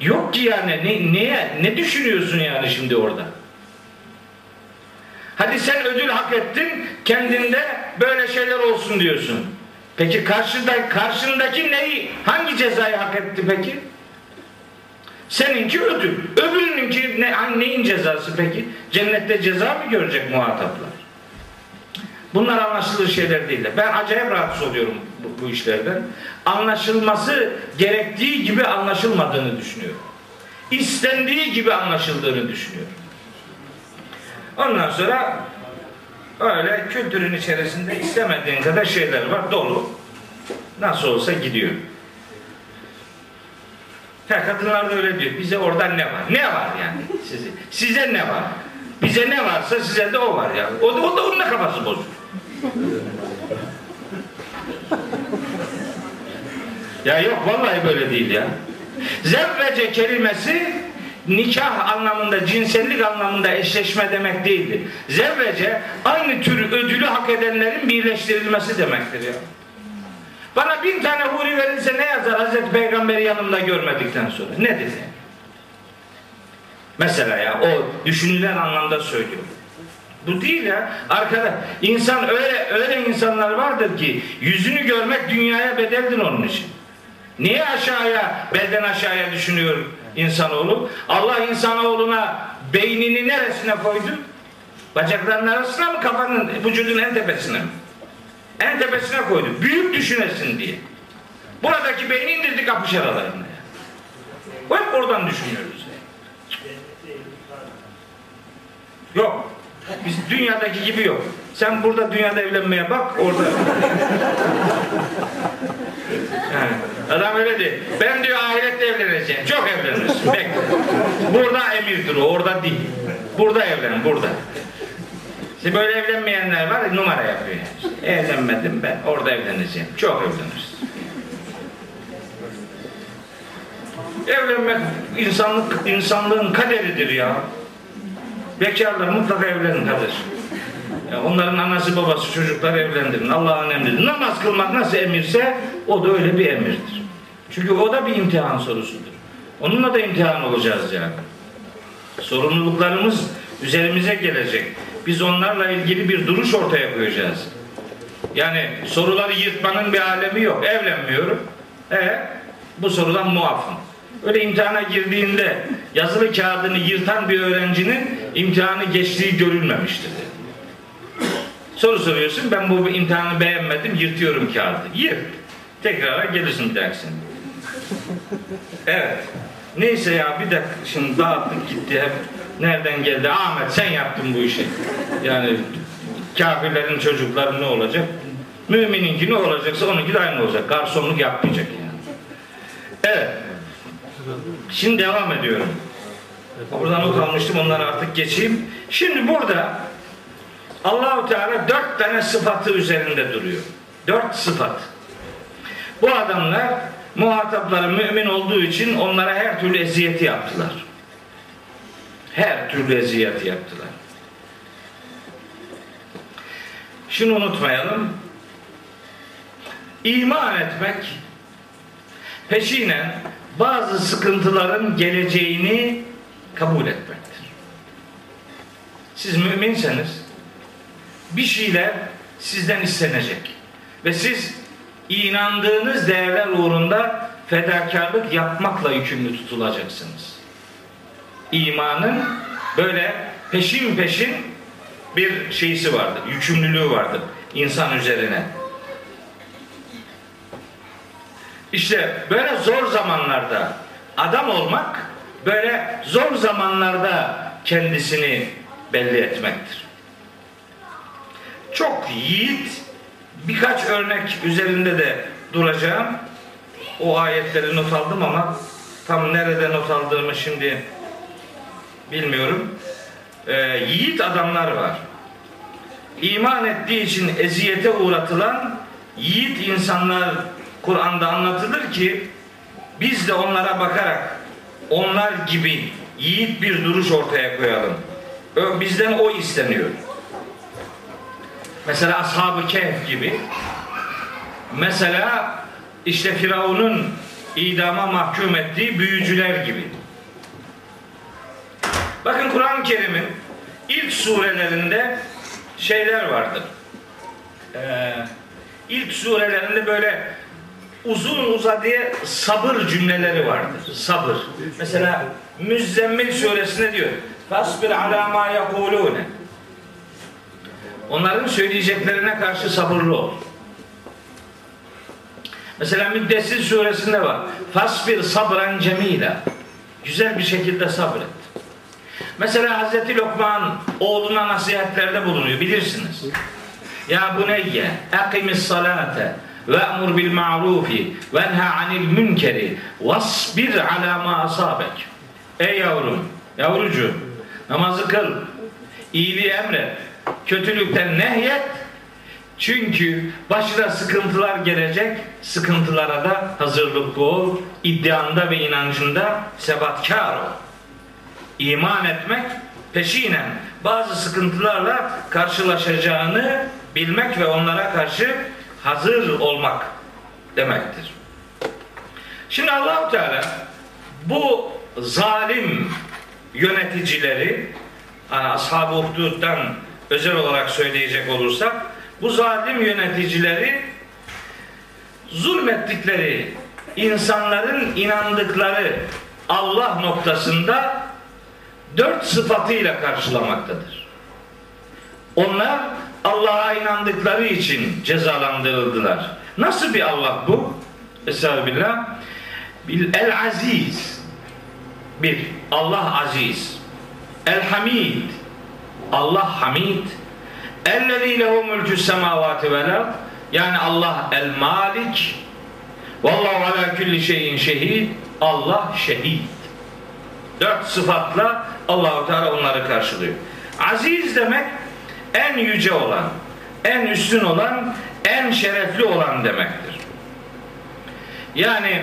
Yok ki yani ne, neye, ne düşünüyorsun yani şimdi orada? Hadi sen ödül hak ettin kendinde böyle şeyler olsun diyorsun. Peki karşıda, karşındaki neyi, hangi cezayı hak etti peki? Seninki ödül. Öbürününki ne, neyin cezası peki? Cennette ceza mı görecek muhataplar? Bunlar anlaşılır şeyler değil. Ben acayip rahatsız oluyorum bu, bu işlerden. Anlaşılması gerektiği gibi anlaşılmadığını düşünüyorum. İstendiği gibi anlaşıldığını düşünüyorum. Ondan sonra öyle kültürün içerisinde istemediğin kadar şeyler var dolu. Nasıl olsa gidiyor. Ha, kadınlar da öyle diyor. Bize oradan ne var? Ne var yani? Size, size ne var? Bize ne varsa size de o var ya. O da, o da onun da kafası bozuk. ya yok vallahi böyle değil ya. Zevvece kelimesi nikah anlamında, cinsellik anlamında eşleşme demek değildir. Zevvece aynı tür ödülü hak edenlerin birleştirilmesi demektir ya. Bana bin tane huri verirse ne yazar Hazreti Peygamber'i yanımda görmedikten sonra? Ne dedi? Mesela ya o düşünülen anlamda söylüyorum. Bu değil ya. Arkada insan öyle öyle insanlar vardır ki yüzünü görmek dünyaya bedeldir onun için. Niye aşağıya, belden aşağıya düşünüyor insanoğlu? Allah insanoğluna beynini neresine koydu? Bacaklarının arasına mı kafanın vücudun en tepesine mi? En tepesine koydu. Büyük düşünesin diye. Buradaki beyni indirdi kapış aralarına. Hep oradan düşünüyoruz. Yok. Biz dünyadaki gibi yok. Sen burada dünyada evlenmeye bak orada. Yani adam öyle diyor. Ben diyor ahirette evleneceğim. Çok evlenirsin. Bekle. Burada emirdir o. Orada değil. Burada evlen. Burada. İşte böyle evlenmeyenler var numara yapıyor. İşte evlenmedim ben. Orada evleneceğim. Çok evlenirsin. Evlenmek insanlık insanlığın kaderidir ya. Bekarlar mutlaka evlenin kardeş. Ya onların anası babası çocukları evlendirin. Allah'ın emridir. Namaz kılmak nasıl emirse o da öyle bir emirdir. Çünkü o da bir imtihan sorusudur. Onunla da imtihan olacağız yani. Sorumluluklarımız üzerimize gelecek. Biz onlarla ilgili bir duruş ortaya koyacağız. Yani soruları yırtmanın bir alemi yok. Evlenmiyorum. E bu sorudan muafım. Öyle imtihana girdiğinde yazılı kağıdını yırtan bir öğrencinin imtihanı geçtiği görülmemiştir. Soru soruyorsun ben bu imtihanı beğenmedim yırtıyorum kağıdı. Yırt. Tekrara gelirsin dersin. Evet. Neyse ya bir dakika şimdi dağıttık gitti hep. Nereden geldi? Ahmet sen yaptın bu işi. Yani kafirlerin çocukları ne olacak? Mümininki ne olacaksa onunki de aynı olacak. Garsonluk yapmayacak yani. Evet. Şimdi devam ediyorum. Buradan not almıştım onları artık geçeyim. Şimdi burada Allahu Teala dört tane sıfatı üzerinde duruyor. Dört sıfat. Bu adamlar muhatapları mümin olduğu için onlara her türlü eziyeti yaptılar. Her türlü eziyeti yaptılar. Şunu unutmayalım. İman etmek peşinen bazı sıkıntıların geleceğini kabul etmektir. Siz müminseniz bir şeyler sizden istenecek ve siz inandığınız değerler uğrunda fedakarlık yapmakla yükümlü tutulacaksınız. İmanın böyle peşin peşin bir şeysi vardır, yükümlülüğü vardır insan üzerine. İşte böyle zor zamanlarda adam olmak böyle zor zamanlarda kendisini belli etmektir. Çok yiğit birkaç örnek üzerinde de duracağım. O ayetleri not aldım ama tam nerede not aldığımı şimdi bilmiyorum. Ee, yiğit adamlar var. İman ettiği için eziyete uğratılan yiğit insanlar Kur'an'da anlatılır ki biz de onlara bakarak onlar gibi yiğit bir duruş ortaya koyalım. Bizden o isteniyor. Mesela Ashab-ı Kehf gibi. Mesela işte Firavun'un idama mahkum ettiği büyücüler gibi. Bakın Kur'an-ı Kerim'in ilk surelerinde şeyler vardır. Ee, ilk surelerinde böyle uzun uzadıya sabır cümleleri vardır. Sabır. Mesela Müzzemmil suresinde diyor. Fasbir ala ma yekulune. Onların söyleyeceklerine karşı sabırlı ol. Mesela Müddessir suresinde var. Fasbir sabran cemila. Güzel bir şekilde sabret. Mesela Hazreti Lokman oğluna nasihatlerde bulunuyor bilirsiniz. Ya buneyye akimis salate ve emur bil ma'rufi ve nha anil münkeri vasbir ala ma asabek. Ey yavrum, yavrucu namazı kıl, iyiliği emret, kötülükten nehyet. Çünkü başına sıkıntılar gelecek, sıkıntılara da hazırlıklı ol, iddianda ve inancında sebatkar ol. İman etmek peşinen bazı sıkıntılarla karşılaşacağını bilmek ve onlara karşı hazır olmak demektir. Şimdi Allahu Teala bu zalim yöneticileri hani ashab-ı Uhdud'dan özel olarak söyleyecek olursak bu zalim yöneticileri zulmettikleri insanların inandıkları Allah noktasında dört sıfatıyla karşılamaktadır. Onlar Allah'a inandıkları için cezalandırıldılar. Nasıl bir Allah bu? Estağfirullah. El aziz. Bir, Allah aziz. El hamid. Allah hamid. Ellezî lehu mülkü semâvâti vel. Yani Allah el malik. Vallahu ala kulli şeyin şehid. Allah şehid. Dört sıfatla Allahu Teala onları karşılıyor. Aziz demek en yüce olan, en üstün olan, en şerefli olan demektir. Yani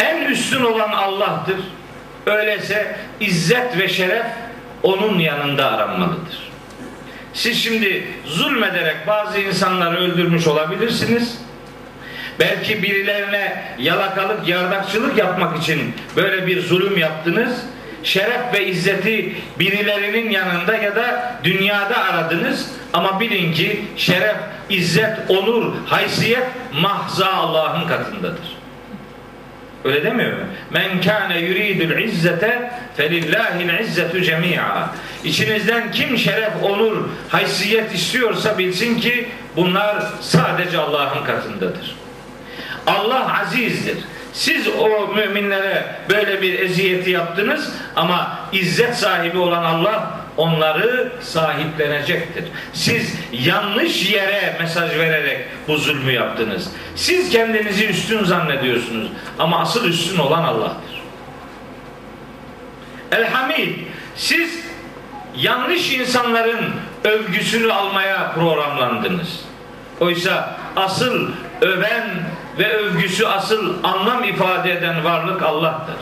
en üstün olan Allah'tır. Öyleyse izzet ve şeref onun yanında aranmalıdır. Siz şimdi zulmederek bazı insanları öldürmüş olabilirsiniz. Belki birilerine yalakalık, yardakçılık yapmak için böyle bir zulüm yaptınız. Şeref ve izzeti birilerinin yanında ya da dünyada aradınız. Ama bilin ki şeref, izzet, onur, haysiyet mahza Allah'ın katındadır. Öyle demiyor mu? Men kâne yuridul izzete felillahil izzetu cemi'a. İçinizden kim şeref, onur, haysiyet istiyorsa bilsin ki bunlar sadece Allah'ın katındadır. Allah azizdir. Siz o müminlere böyle bir eziyeti yaptınız ama izzet sahibi olan Allah onları sahiplenecektir. Siz yanlış yere mesaj vererek bu zulmü yaptınız. Siz kendinizi üstün zannediyorsunuz ama asıl üstün olan Allah'tır. Elhamid siz yanlış insanların övgüsünü almaya programlandınız. Oysa asıl öven ve övgüsü asıl anlam ifade eden varlık Allah'tır.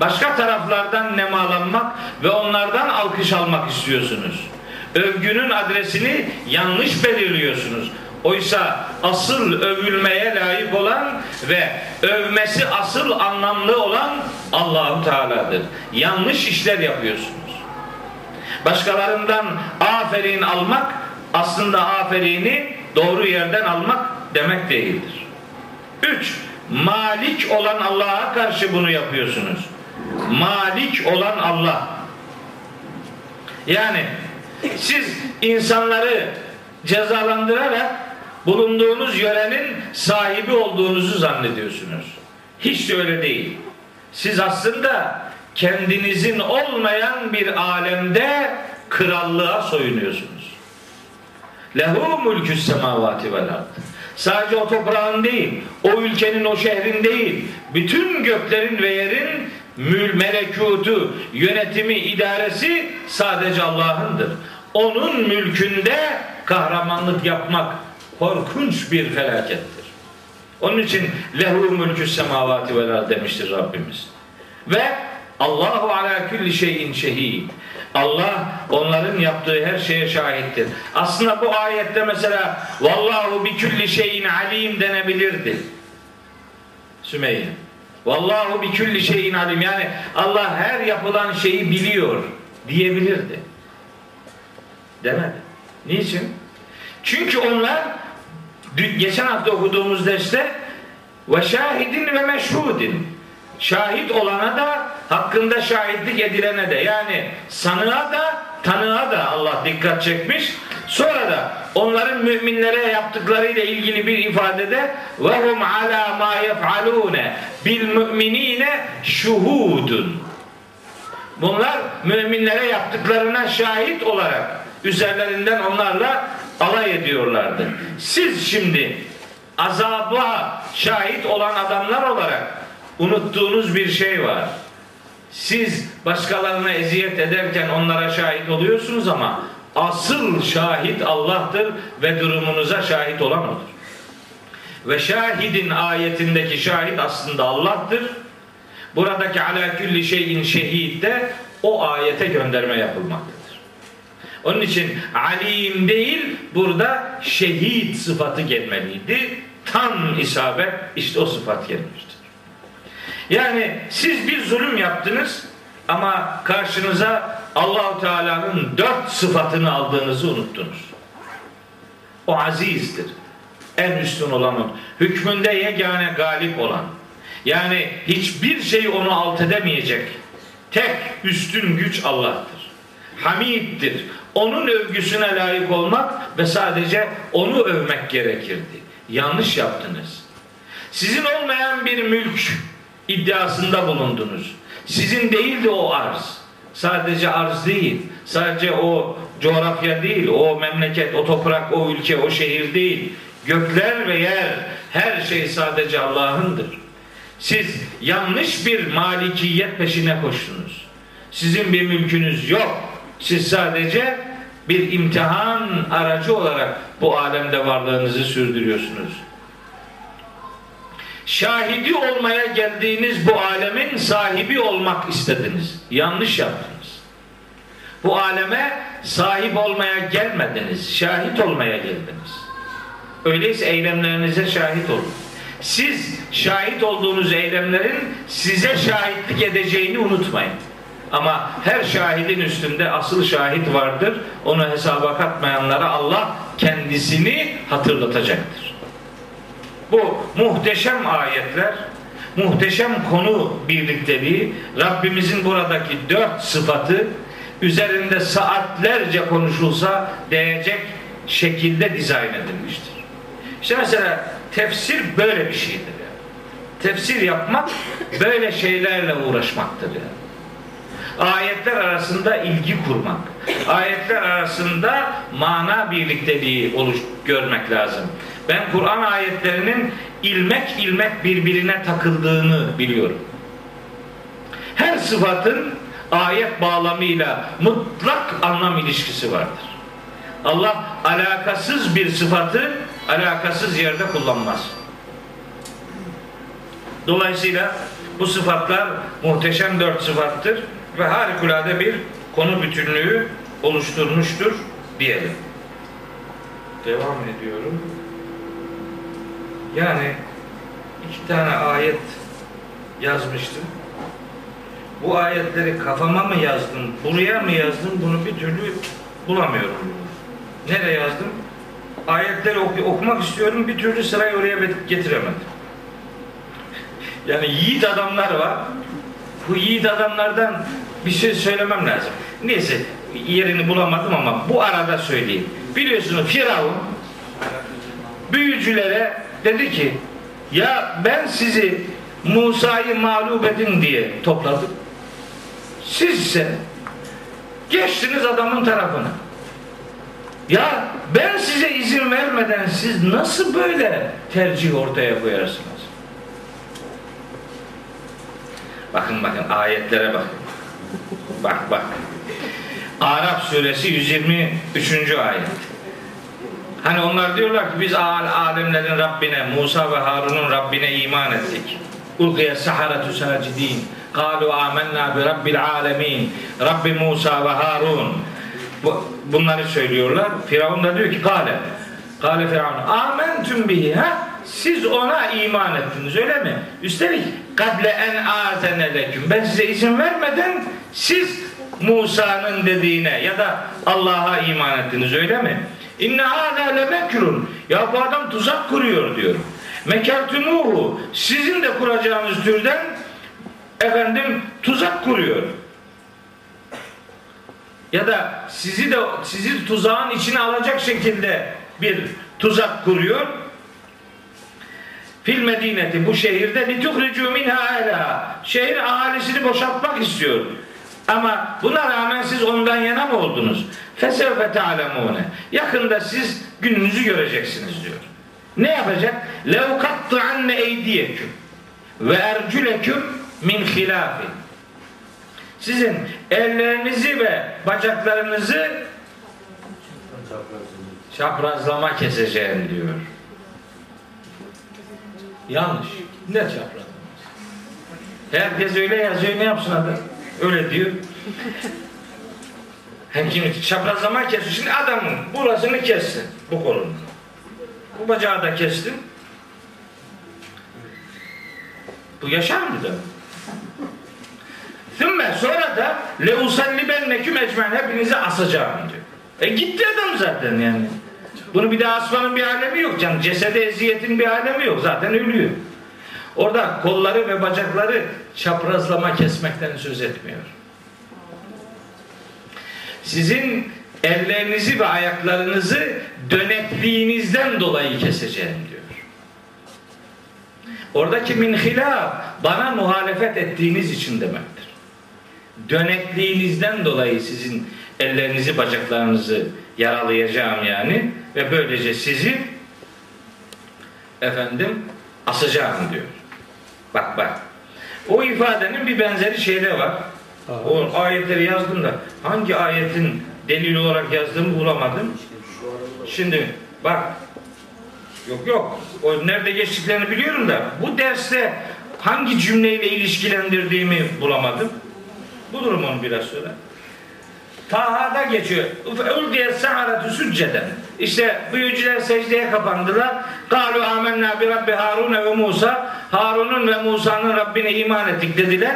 Başka taraflardan nemalanmak ve onlardan alkış almak istiyorsunuz. Övgünün adresini yanlış belirliyorsunuz. Oysa asıl övülmeye layık olan ve övmesi asıl anlamlı olan Allahu Teala'dır. Yanlış işler yapıyorsunuz. Başkalarından aferin almak aslında aferini doğru yerden almak demek değildir. Üç, malik olan Allah'a karşı bunu yapıyorsunuz. Malik olan Allah. Yani siz insanları cezalandırarak bulunduğunuz yörenin sahibi olduğunuzu zannediyorsunuz. Hiç de öyle değil. Siz aslında kendinizin olmayan bir alemde krallığa soyunuyorsunuz. Lehu mulkü semavati vel. Sadece o toprağın değil, o ülkenin, o şehrin değil, bütün göklerin ve yerin mül melekutu, yönetimi, idaresi sadece Allah'ındır. Onun mülkünde kahramanlık yapmak korkunç bir felakettir. Onun için lehu mülkü semavati vel demiştir Rabbimiz. Ve Allahu ala kulli şeyin şehid. Allah onların yaptığı her şeye şahittir. Aslında bu ayette mesela vallahu bi kulli şeyin alim denebilirdi. Sümeyye. Vallahu bi kulli şeyin alim. Yani Allah her yapılan şeyi biliyor diyebilirdi. Demedi. Niçin? Çünkü onlar geçen hafta okuduğumuz derste ve şahidin ve meşhudin şahit olana da hakkında şahitlik edilene de yani sanığa da tanığa da Allah dikkat çekmiş. Sonra da onların müminlere yaptıklarıyla ilgili bir ifadede ve hum ala ma yef'alune bil müminine şuhudun. Bunlar müminlere yaptıklarına şahit olarak üzerlerinden onlarla alay ediyorlardı. Siz şimdi azaba şahit olan adamlar olarak unuttuğunuz bir şey var. Siz başkalarına eziyet ederken onlara şahit oluyorsunuz ama asıl şahit Allah'tır ve durumunuza şahit olan odur. Ve şahidin ayetindeki şahit aslında Allah'tır. Buradaki ala külli şeyin şehid de o ayete gönderme yapılmaktadır. Onun için alim değil burada şehit sıfatı gelmeliydi. Tam isabet işte o sıfat gelmiştir. Yani siz bir zulüm yaptınız ama karşınıza Allahu Teala'nın dört sıfatını aldığınızı unuttunuz. O azizdir. En üstün olan o. Hükmünde yegane galip olan. Yani hiçbir şey onu alt edemeyecek. Tek üstün güç Allah'tır. Hamiddir. Onun övgüsüne layık olmak ve sadece onu övmek gerekirdi. Yanlış yaptınız. Sizin olmayan bir mülk iddiasında bulundunuz. Sizin değildi o arz. Sadece arz değil. Sadece o coğrafya değil. O memleket, o toprak, o ülke, o şehir değil. Gökler ve yer her şey sadece Allah'ındır. Siz yanlış bir malikiyet peşine koştunuz. Sizin bir mülkünüz yok. Siz sadece bir imtihan aracı olarak bu alemde varlığınızı sürdürüyorsunuz. Şahidi olmaya geldiğiniz bu alemin sahibi olmak istediniz. Yanlış yaptınız. Bu aleme sahip olmaya gelmediniz. Şahit olmaya geldiniz. Öyleyse eylemlerinize şahit olun. Siz şahit olduğunuz eylemlerin size şahitlik edeceğini unutmayın. Ama her şahidin üstünde asıl şahit vardır. Onu hesaba katmayanlara Allah kendisini hatırlatacaktır. Bu muhteşem ayetler, muhteşem konu birlikteliği, Rabbimizin buradaki dört sıfatı üzerinde saatlerce konuşulsa değecek şekilde dizayn edilmiştir. İşte mesela tefsir böyle bir şeydir. Yani. Tefsir yapmak böyle şeylerle uğraşmaktır yani. Ayetler arasında ilgi kurmak, ayetler arasında mana birlikteliği oluş görmek lazım. Ben Kur'an ayetlerinin ilmek ilmek birbirine takıldığını biliyorum. Her sıfatın ayet bağlamıyla mutlak anlam ilişkisi vardır. Allah alakasız bir sıfatı alakasız yerde kullanmaz. Dolayısıyla bu sıfatlar muhteşem dört sıfattır ve harikulade bir konu bütünlüğü oluşturmuştur diyelim. Devam ediyorum. Yani iki tane ayet yazmıştım. Bu ayetleri kafama mı yazdım, buraya mı yazdım bunu bir türlü bulamıyorum. Nereye yazdım? Ayetleri oku- okumak istiyorum bir türlü sırayı oraya getiremedim. Yani yiğit adamlar var. Bu yiğit adamlardan bir şey söylemem lazım. Neyse yerini bulamadım ama bu arada söyleyeyim. Biliyorsunuz Firavun büyücülere dedi ki ya ben sizi Musa'yı mağlup edin diye topladım. Siz ise geçtiniz adamın tarafına. Ya ben size izin vermeden siz nasıl böyle tercih ortaya koyarsınız? Bakın bakın ayetlere bakın. Bak bak. Arap suresi 123. ayet. Hani onlar diyorlar ki biz al alemlerin Rabbine, Musa ve Harun'un Rabbine iman ettik. Ulkiye saharatu sacidin. Kalu amennâ bi rabbil alemin. Rabbi Musa ve Harun. Bu, bunları söylüyorlar. Firavun da diyor ki kale. Kale Firavun. Amentüm bihi. Ha? Siz ona iman ettiniz öyle mi? Üstelik kable en azene leküm. Ben size izin vermeden siz Musa'nın dediğine ya da Allah'a iman ettiniz öyle mi? İnne hâlâ lemekrun. Ya bu adam tuzak kuruyor diyor. Mekertumuhu. Sizin de kuracağınız türden efendim tuzak kuruyor. Ya da sizi de sizi tuzağın içine alacak şekilde bir tuzak kuruyor. Fil Medineti bu şehirde lituhricu minha ehleha. Şehir ahalisini boşaltmak istiyor. Ama buna rağmen siz ondan yana mı oldunuz? Fesevfe ta'lemune. Yakında siz gününüzü göreceksiniz diyor. Ne yapacak? Lev kattı anne eydiyeküm ve ercüleküm min hilafi. Sizin ellerinizi ve bacaklarınızı çaprazlama keseceğim diyor. Yanlış. Ne çaprazlaması? Herkes öyle yazıyor ne yapsın adam? Öyle diyor. Hem şimdi çaprazlama kesiyor. Şimdi adamın burasını kessin bu kolunu. Bu bacağı da kestin. Bu yaşar mı da? Sümme sonra da le usallibenneküm ecmen hepinizi asacağım diyor. E gitti adam zaten yani. Bunu bir daha asmanın bir alemi yok canım. Cesede eziyetin bir alemi yok. Zaten ölüyor. Orada kolları ve bacakları çaprazlama kesmekten söz etmiyor. Sizin ellerinizi ve ayaklarınızı dönekliğinizden dolayı keseceğim diyor. Oradaki min hilaf bana muhalefet ettiğiniz için demektir. Dönekliğinizden dolayı sizin ellerinizi bacaklarınızı yaralayacağım yani ve böylece sizi efendim asacağım diyor. Bak bak. O ifadenin bir benzeri şeyde var. O ayetleri yazdım da hangi ayetin delil olarak yazdığımı bulamadım. Şimdi bak yok yok o nerede geçtiklerini biliyorum da bu derste hangi cümleyle ilişkilendirdiğimi bulamadım. Bulurum onu biraz sonra. Taha'da geçiyor. Ul diye saharatu sücceden. İşte büyücüler secdeye kapandılar. Kalu amennâ bi rabbi Harun ve Musa. Harun'un ve Musa'nın Rabbine iman ettik dediler.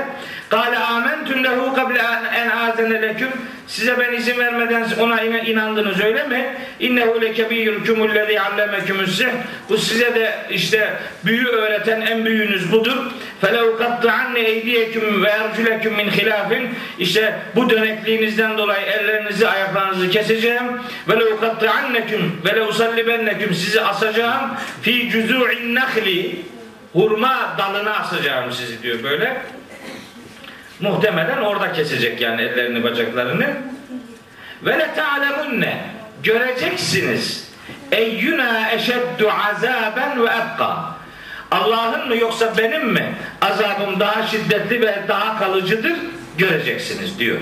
Kale amentun lehu kable en azene leküm. Size ben izin vermeden ona inandınız öyle mi? İnnehu lekebiyyürkümü lezî allemekümüssih. Bu size de işte büyü öğreten en büyüğünüz budur. Felev kattı anne eydiyeküm ve ercüleküm min hilafin. İşte bu dönekliğinizden dolayı ellerinizi ayaklarınızı keseceğim. Ve lev kattı anneküm ve lev sallibenneküm sizi asacağım. Fi cüzû'in nehli. Hurma dalına asacağım sizi diyor böyle. Muhtemelen orada kesecek yani ellerini bacaklarını. Ve le ta'lemunne göreceksiniz. Eyyuna eşeddu azaben ve ebqa. Allah'ın mı yoksa benim mi azabım daha şiddetli ve daha kalıcıdır göreceksiniz diyor.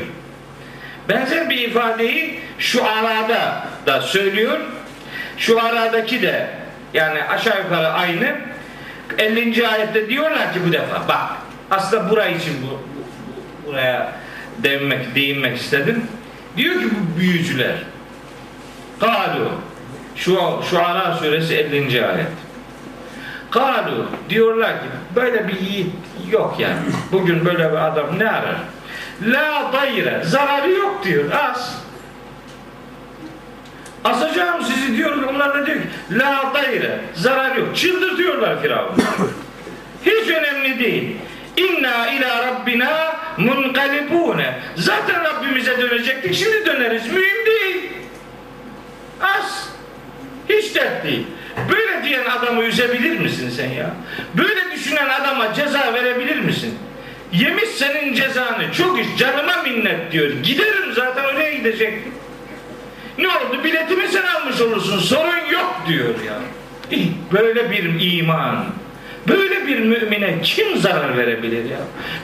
Benzer bir ifadeyi şu arada da söylüyor. Şu aradaki de yani aşağı yukarı aynı. 50. ayette diyorlar ki bu defa bak aslında burayı için bu, bu- buraya değinmek, değinmek istedim. Diyor ki bu büyücüler Kalu şu Şuara suresi 50. ayet. Kalu diyorlar ki böyle bir yiğit yok yani. Bugün böyle bir adam ne arar? La dayre zararı yok diyor. Az. Asacağım sizi diyor. Onlar da diyor ki la dayre zarar yok. Çıldırtıyorlar Firavun. *coughs* Hiç önemli değil. İnna ila rabbina munqalibune. Zaten Rabbimize dönecektik. Şimdi döneriz. Mühim değil. Az. Hiç dert değil. Böyle diyen adamı üzebilir misin sen ya? Böyle düşünen adama ceza verebilir misin? Yemiş senin cezanı. Çok iş canıma minnet diyor. Giderim zaten oraya gidecektim. Ne oldu? Biletimi sen almış olursun. Sorun yok diyor ya. Böyle bir iman. Böyle bir mümine kim zarar verebilir ya?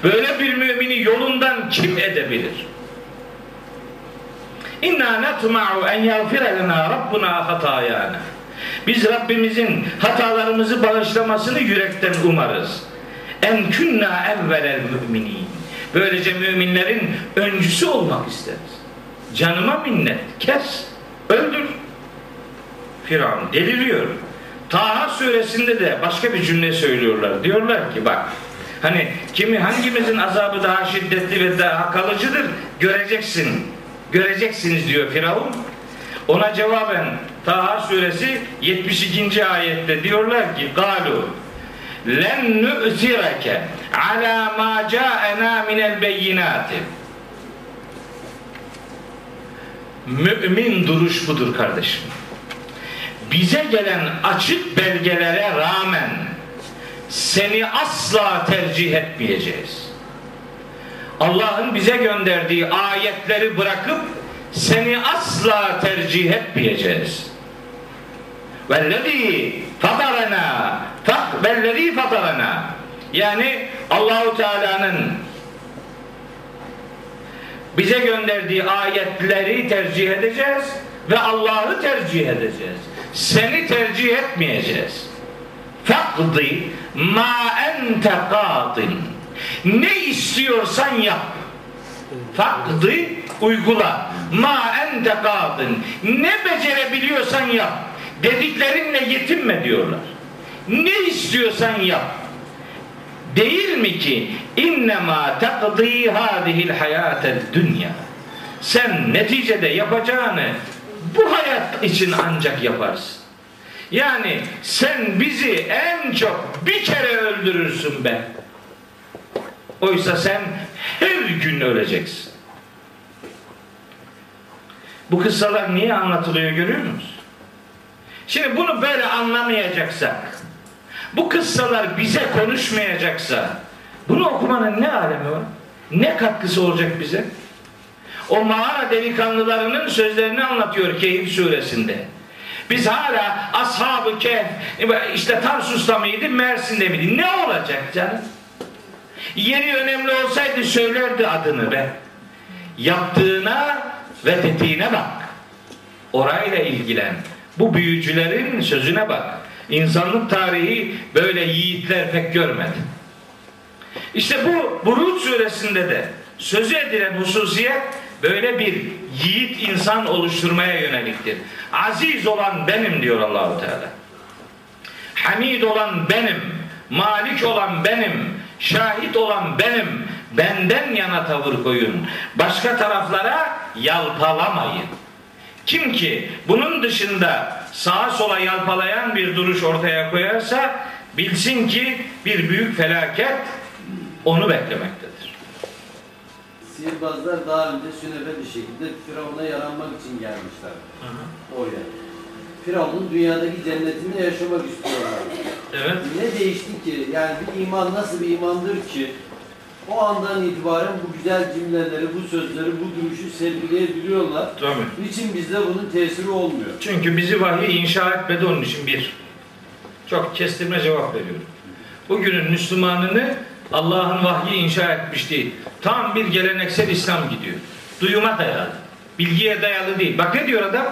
Böyle bir mümini yolundan kim edebilir? İnna netma'u en yagfire lena rabbuna hatayana. Biz Rabbimizin hatalarımızı bağışlamasını yürekten umarız. En künna evvelel müminin. Böylece müminlerin öncüsü olmak isteriz. Canıma minnet. Kes. Öldür. Firavun deliriyor. Taha suresinde de başka bir cümle söylüyorlar. Diyorlar ki bak hani kimi hangimizin azabı daha şiddetli ve daha kalıcıdır göreceksin. Göreceksiniz diyor Firavun. Ona cevaben Taha suresi 72. ayette diyorlar ki galu len nu'tireke ala ma ca'ena minel beyinati Mümin duruş budur kardeşim. Bize gelen açık belgelere rağmen seni asla tercih etmeyeceğiz. Allah'ın bize gönderdiği ayetleri bırakıp seni asla tercih etmeyeceğiz. Vellezî fatarana vellezî fatarana yani Allahu Teala'nın bize gönderdiği ayetleri tercih edeceğiz ve Allah'ı tercih edeceğiz. Seni tercih etmeyeceğiz. Fakdi ma ente kadin. Ne istiyorsan yap. Fakdi uygula. Ma ente kadin. Ne becerebiliyorsan yap. Dediklerinle yetinme diyorlar. Ne istiyorsan yap. Değil mi ki innema takdi hadihil hayated dünya. Sen neticede yapacağını bu hayat için ancak yaparsın. Yani sen bizi en çok bir kere öldürürsün be. Oysa sen her gün öleceksin. Bu kıssalar niye anlatılıyor görüyor musunuz? Şimdi bunu böyle anlamayacaksak, bu kıssalar bize konuşmayacaksa, bunu okumanın ne alemi var? Ne katkısı olacak bize? O mağara delikanlılarının sözlerini anlatıyor Kehf suresinde. Biz hala Ashab-ı Kehf işte Tarsus'ta mıydı, Mersin'de miydi? Ne olacak canım? Yeri önemli olsaydı söylerdi adını be. Yaptığına ve tetiğine bak. Orayla ilgilen. Bu büyücülerin sözüne bak. İnsanlık tarihi böyle yiğitler pek görmedi. İşte bu Buruç suresinde de sözü edilen hususiyet böyle bir yiğit insan oluşturmaya yöneliktir. Aziz olan benim diyor Allahu Teala. Hamid olan benim, malik olan benim, şahit olan benim. Benden yana tavır koyun. Başka taraflara yalpalamayın. Kim ki bunun dışında sağa sola yalpalayan bir duruş ortaya koyarsa bilsin ki bir büyük felaket onu beklemektedir. Sihirbazlar daha önce sünefe bir şekilde Firavun'a yaranmak için gelmişler oraya. Firavun'un dünyadaki cennetinde yaşamak istiyorlar. Evet. Ne değişti ki? Yani bir iman nasıl bir imandır ki o andan itibaren bu güzel cümleleri, bu sözleri, bu duruşu sergileyebiliyorlar. Tabii. Niçin bizde bunun tesiri olmuyor? Çünkü bizi vahiy inşa etmedi onun için bir. Çok kestirme cevap veriyorum. Bugünün Müslümanını Allah'ın vahyi inşa etmiş değil. Tam bir geleneksel İslam gidiyor. Duyuma dayalı. Bilgiye dayalı değil. Bak ne diyor adam?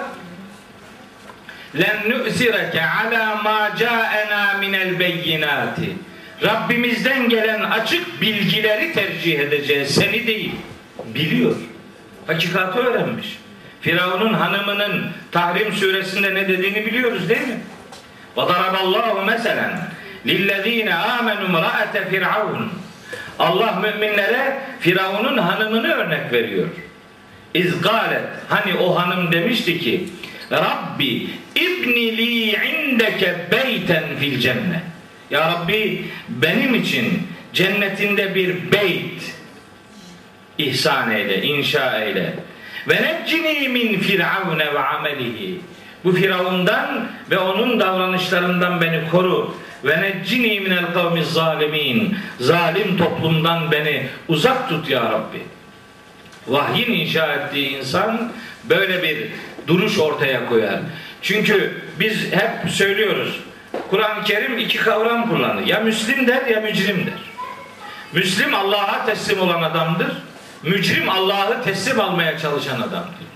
len nu'sireke ala ma ca'ena minel beyinati. Rabbimizden gelen açık bilgileri tercih edeceğiz. Seni değil. Biliyor. Hakikati öğrenmiş. Firavun'un hanımının Tahrim suresinde ne dediğini biliyoruz değil mi? وَضَرَبَ اللّٰهُ مَسَلًا لِلَّذ۪ينَ آمَنُوا مْرَأَةَ فِرْعَوْنَ Allah müminlere Firavun'un hanımını örnek veriyor. İzgalet hani o hanım demişti ki Rabbi ibni li indeke beyten fil cennet. Ya Rabbi benim için cennetinde bir beyt ihsan eyle, inşa eyle. Ve neccini min firavune ve amelihi. Bu Firavundan ve onun davranışlarından beni koru. Ve neccini minel kavmi zalimin. Zalim toplumdan beni uzak tut ya Rabbi. Vahyin inşa ettiği insan böyle bir duruş ortaya koyar. Çünkü biz hep söylüyoruz. Kur'an-ı Kerim iki kavram kullanır. Ya Müslim der ya mücrim der. Müslim Allah'a teslim olan adamdır. Mücrim Allah'ı teslim almaya çalışan adamdır.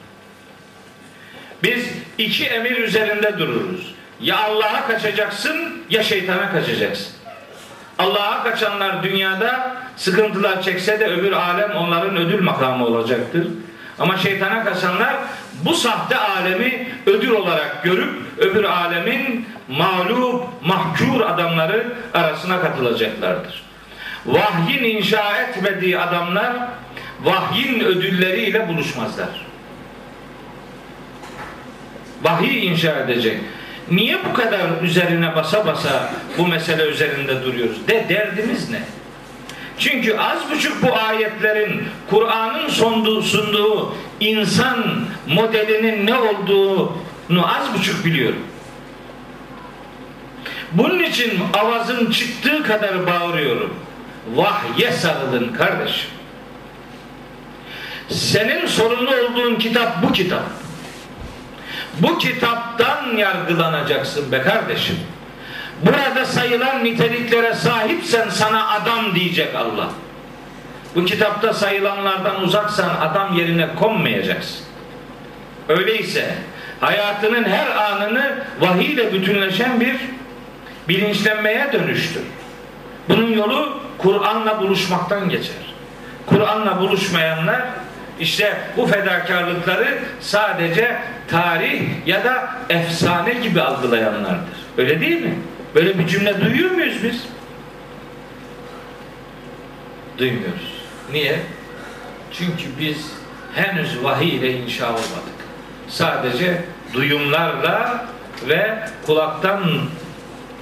Biz iki emir üzerinde dururuz. Ya Allah'a kaçacaksın ya şeytana kaçacaksın. Allah'a kaçanlar dünyada sıkıntılar çekse de öbür alem onların ödül makamı olacaktır. Ama şeytana kaçanlar bu sahte alemi ödül olarak görüp öbür alemin mağlup, mahkur adamları arasına katılacaklardır. Vahyin inşa etmediği adamlar vahyin ödülleriyle buluşmazlar. Vahiy inşa edecek. Niye bu kadar üzerine basa basa bu mesele üzerinde duruyoruz? De derdimiz ne? Çünkü az buçuk bu ayetlerin Kur'an'ın sunduğu, insan modelinin ne olduğunu az buçuk biliyorum. Bunun için avazım çıktığı kadar bağırıyorum. Vahye sarılın kardeşim. Senin sorumlu olduğun kitap bu kitap. Bu kitaptan yargılanacaksın be kardeşim. Burada sayılan niteliklere sahipsen sana adam diyecek Allah. Bu kitapta sayılanlardan uzaksan adam yerine konmayacaksın. Öyleyse hayatının her anını vahiy ile bütünleşen bir bilinçlenmeye dönüştür. Bunun yolu Kur'an'la buluşmaktan geçer. Kur'an'la buluşmayanlar işte bu fedakarlıkları sadece tarih ya da efsane gibi algılayanlardır. Öyle değil mi? Böyle bir cümle duyuyor muyuz biz? Duymuyoruz. Niye? Çünkü biz henüz vahiy ile inşa olmadık. Sadece duyumlarla ve kulaktan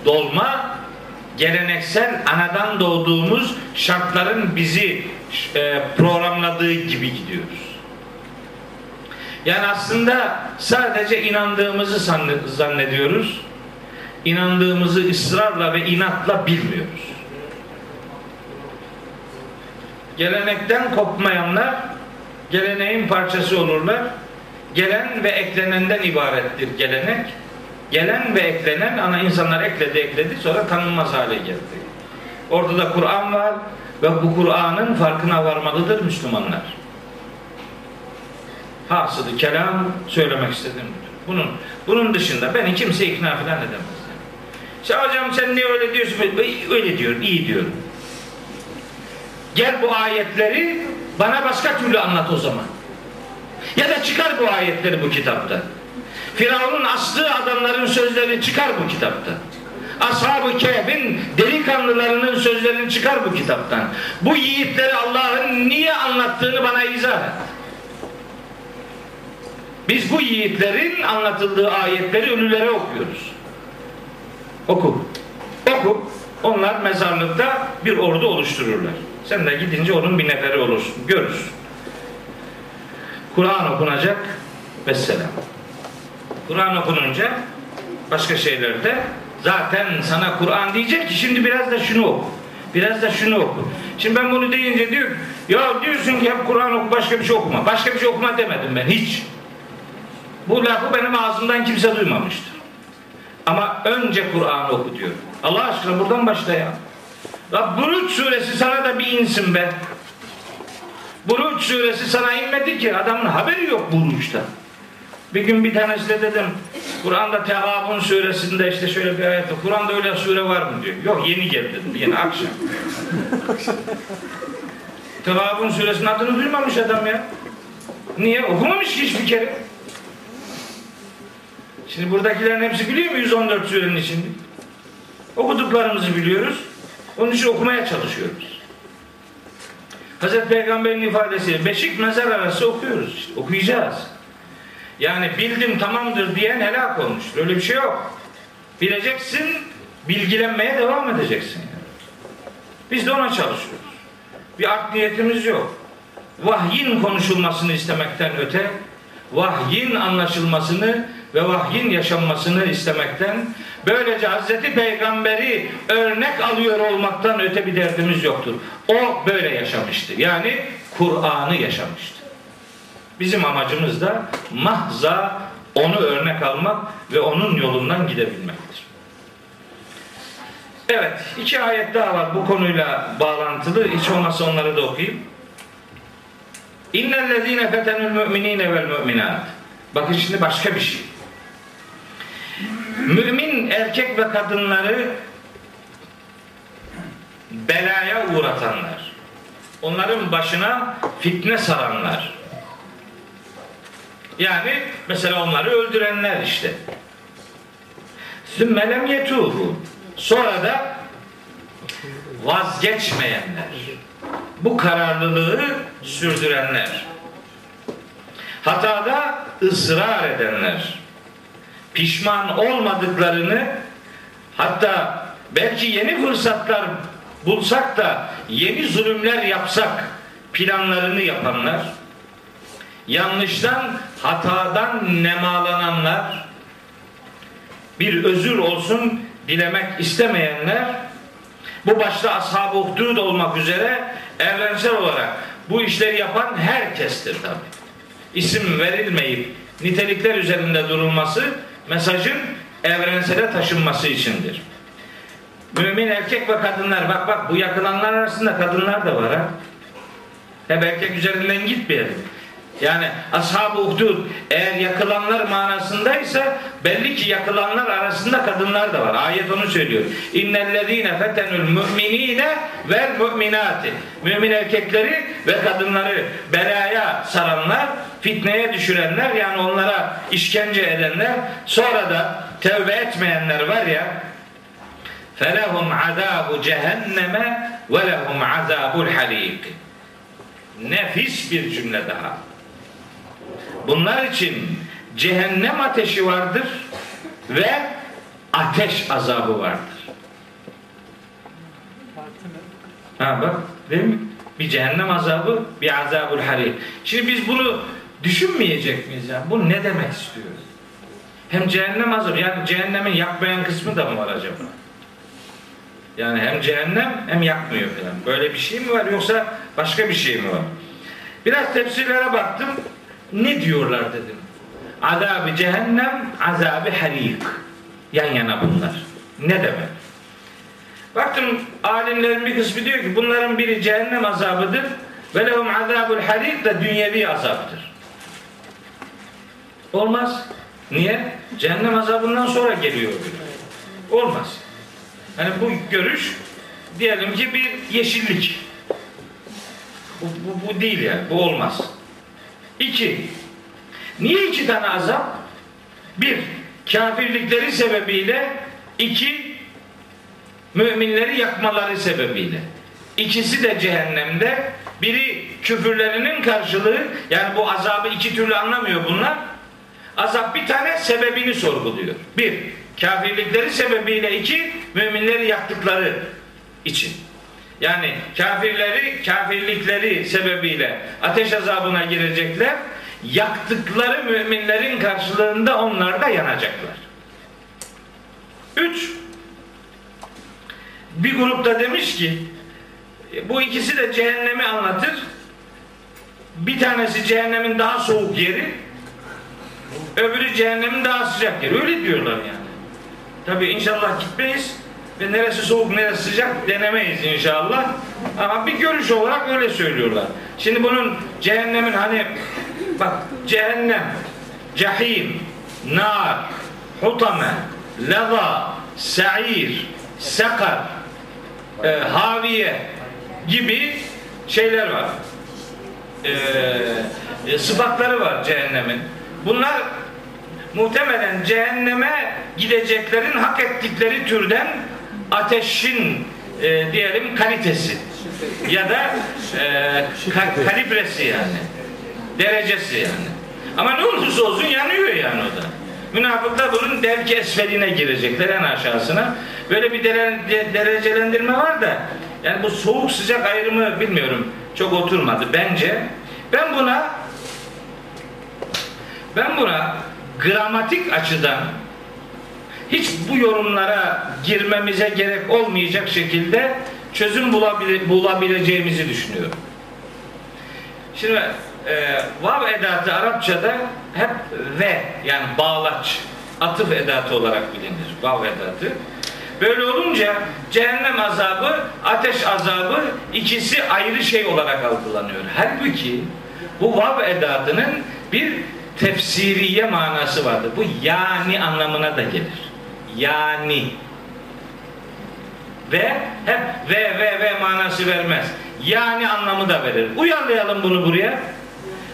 dolma geleneksel anadan doğduğumuz şartların bizi e, programladığı gibi gidiyoruz. Yani aslında sadece inandığımızı zannediyoruz. İnandığımızı ısrarla ve inatla bilmiyoruz. Gelenekten kopmayanlar geleneğin parçası olurlar. Gelen ve eklenenden ibarettir gelenek. Gelen ve eklenen ana insanlar ekledi ekledi sonra tanınmaz hale geldi. Orada da Kur'an var ve bu Kur'an'ın farkına varmalıdır Müslümanlar. Hasılı kelam söylemek istediğim budur. Bunun, bunun dışında beni kimse ikna falan edemez. İşte hocam sen niye öyle diyorsun? Öyle diyorum, iyi diyorum. Gel bu ayetleri bana başka türlü anlat o zaman. Ya da çıkar bu ayetleri bu kitapta. Firavun'un astığı adamların sözlerini çıkar bu kitapta. Ashab-ı Kehf'in delikanlılarının sözlerini çıkar bu kitaptan. Bu yiğitleri Allah'ın niye anlattığını bana izah et. Biz bu yiğitlerin anlatıldığı ayetleri ölülere okuyoruz. Oku. Oku. Onlar mezarlıkta bir ordu oluştururlar. Sen de gidince onun bir neferi olursun. Görürsün. Kur'an okunacak. Vesselam. Kur'an okununca başka şeylerde zaten sana Kur'an diyecek ki şimdi biraz da şunu oku. Biraz da şunu oku. Şimdi ben bunu deyince diyor ya diyorsun ki hep Kur'an oku başka bir şey okuma. Başka bir şey okuma demedim ben hiç. Bu lafı benim ağzımdan kimse duymamıştır. Ama önce Kur'an oku diyor. Allah aşkına buradan başla ya. Ya Buruç suresi sana da bir insin be. Buruç suresi sana inmedi ki adamın haberi yok Buruç'ta. Bir gün bir tanesi de dedim Kur'an'da Tehabun suresinde işte şöyle bir ayet var. Kur'an'da öyle sure var mı diyor. Yok yeni geldi dedim. Yeni akşam. *laughs* Tehabun suresinin adını duymamış adam ya. Niye? Okumamış ki hiçbir kere. Şimdi buradakilerin hepsi biliyor mu 114 surenin içinde? Okuduklarımızı biliyoruz. Onun için okumaya çalışıyoruz. Hazreti Peygamber'in ifadesiyle beşik mezar arası okuyoruz işte. Okuyacağız. Yani bildim tamamdır diyen helak olmuş. Öyle bir şey yok. Bileceksin, bilgilenmeye devam edeceksin. Yani. Biz de ona çalışıyoruz. Bir art niyetimiz yok. Vahyin konuşulmasını istemekten öte, vahyin anlaşılmasını ve vahyin yaşanmasını istemekten, böylece Hazreti Peygamber'i örnek alıyor olmaktan öte bir derdimiz yoktur. O böyle yaşamıştı. Yani Kur'an'ı yaşamıştı. Bizim amacımız da mahza onu örnek almak ve onun yolundan gidebilmektir. Evet, iki ayet daha var bu konuyla bağlantılı. Hiç olmazsa onları da okuyayım. İnnellezîne fetenül müminîne vel müminât. Bakın şimdi başka bir şey. Mümin erkek ve kadınları belaya uğratanlar. Onların başına fitne saranlar. Yani mesela onları öldürenler işte. Sümmelem yetuhu. Sonra da vazgeçmeyenler. Bu kararlılığı sürdürenler. Hatada ısrar edenler. Pişman olmadıklarını hatta belki yeni fırsatlar bulsak da yeni zulümler yapsak planlarını yapanlar yanlıştan, hatadan nemalananlar, bir özür olsun dilemek istemeyenler, bu başta ashab-ı uhdud olmak üzere evrensel olarak bu işleri yapan herkestir tabi. İsim verilmeyip nitelikler üzerinde durulması mesajın evrensele taşınması içindir. Mümin erkek ve kadınlar bak bak bu yakılanlar arasında kadınlar da var ha. Hep erkek üzerinden gitmeyelim. Yani ashab-ı uhdud eğer yakılanlar manasındaysa belli ki yakılanlar arasında kadınlar da var. Ayet onu söylüyor. İnnellezîne fetenül müminîne vel müminâti. Mümin erkekleri ve kadınları belaya saranlar, fitneye düşürenler yani onlara işkence edenler sonra da tevbe etmeyenler var ya felehum azabu cehenneme ve lehum azabul harik. Nefis bir cümle daha. Bunlar için cehennem ateşi vardır ve ateş azabı vardır. Ha bak değil mi? Bir cehennem azabı, bir azabul harik. Şimdi biz bunu düşünmeyecek miyiz ya? Bu ne demek istiyor? Hem cehennem azabı, yani cehennemin yakmayan kısmı da mı var acaba? Yani hem cehennem hem yakmıyor falan. Böyle bir şey mi var yoksa başka bir şey mi var? Biraz tefsirlere baktım. Ne diyorlar dedim. Azabı cehennem, azabı harik. Yan yana bunlar. Ne demek? Baktım alimlerin bir kısmı diyor ki bunların biri cehennem azabıdır ve lehum azabul harik de dünyevi azaptır. Olmaz. Niye? Cehennem azabından sonra geliyor. Olmaz. Yani bu görüş diyelim ki bir yeşillik. Bu, bu, bu değil yani. Bu olmaz. İki. Niye iki tane azap? Bir, kafirlikleri sebebiyle. iki müminleri yakmaları sebebiyle. İkisi de cehennemde. Biri küfürlerinin karşılığı. Yani bu azabı iki türlü anlamıyor bunlar. Azap bir tane sebebini sorguluyor. Bir, kafirlikleri sebebiyle iki, müminleri yaktıkları için. Yani kafirleri, kafirlikleri sebebiyle ateş azabına girecekler. Yaktıkları müminlerin karşılığında onlar da yanacaklar. Üç, bir grupta demiş ki bu ikisi de cehennemi anlatır. Bir tanesi cehennemin daha soğuk yeri, öbürü cehennemin daha sıcak yeri. Öyle diyorlar yani. Tabi inşallah gitmeyiz ve neresi soğuk neresi sıcak denemeyiz inşallah. Ama bir görüş olarak öyle söylüyorlar. Şimdi bunun cehennemin hani bak cehennem, cehim, nar, hutame, lava, sa'ir, sakar, e, haviye gibi şeyler var. E, e, sıfatları var cehennemin. Bunlar muhtemelen cehenneme gideceklerin hak ettikleri türden ateşin e, diyelim kalitesi ya da e, ka- kalibresi yani derecesi yani. Ama ne olursa olsun yanıyor yani o da. Münafıklar bunun derki esfeline girecekler en aşağısına. Böyle bir dere- de- derecelendirme var da yani bu soğuk sıcak ayrımı bilmiyorum çok oturmadı bence. Ben buna ben buna gramatik açıdan hiç bu yorumlara girmemize gerek olmayacak şekilde çözüm bulabile- bulabileceğimizi düşünüyorum. Şimdi e, vav edatı Arapçada hep ve yani bağlaç, atıf edatı olarak bilinir. Vav edatı. Böyle olunca cehennem azabı, ateş azabı ikisi ayrı şey olarak algılanıyor. Halbuki bu vav edatının bir tefsiriye manası vardır. Bu yani anlamına da gelir. Yani ve hep ve ve ve manası vermez. Yani anlamı da verir. Uyarlayalım bunu buraya.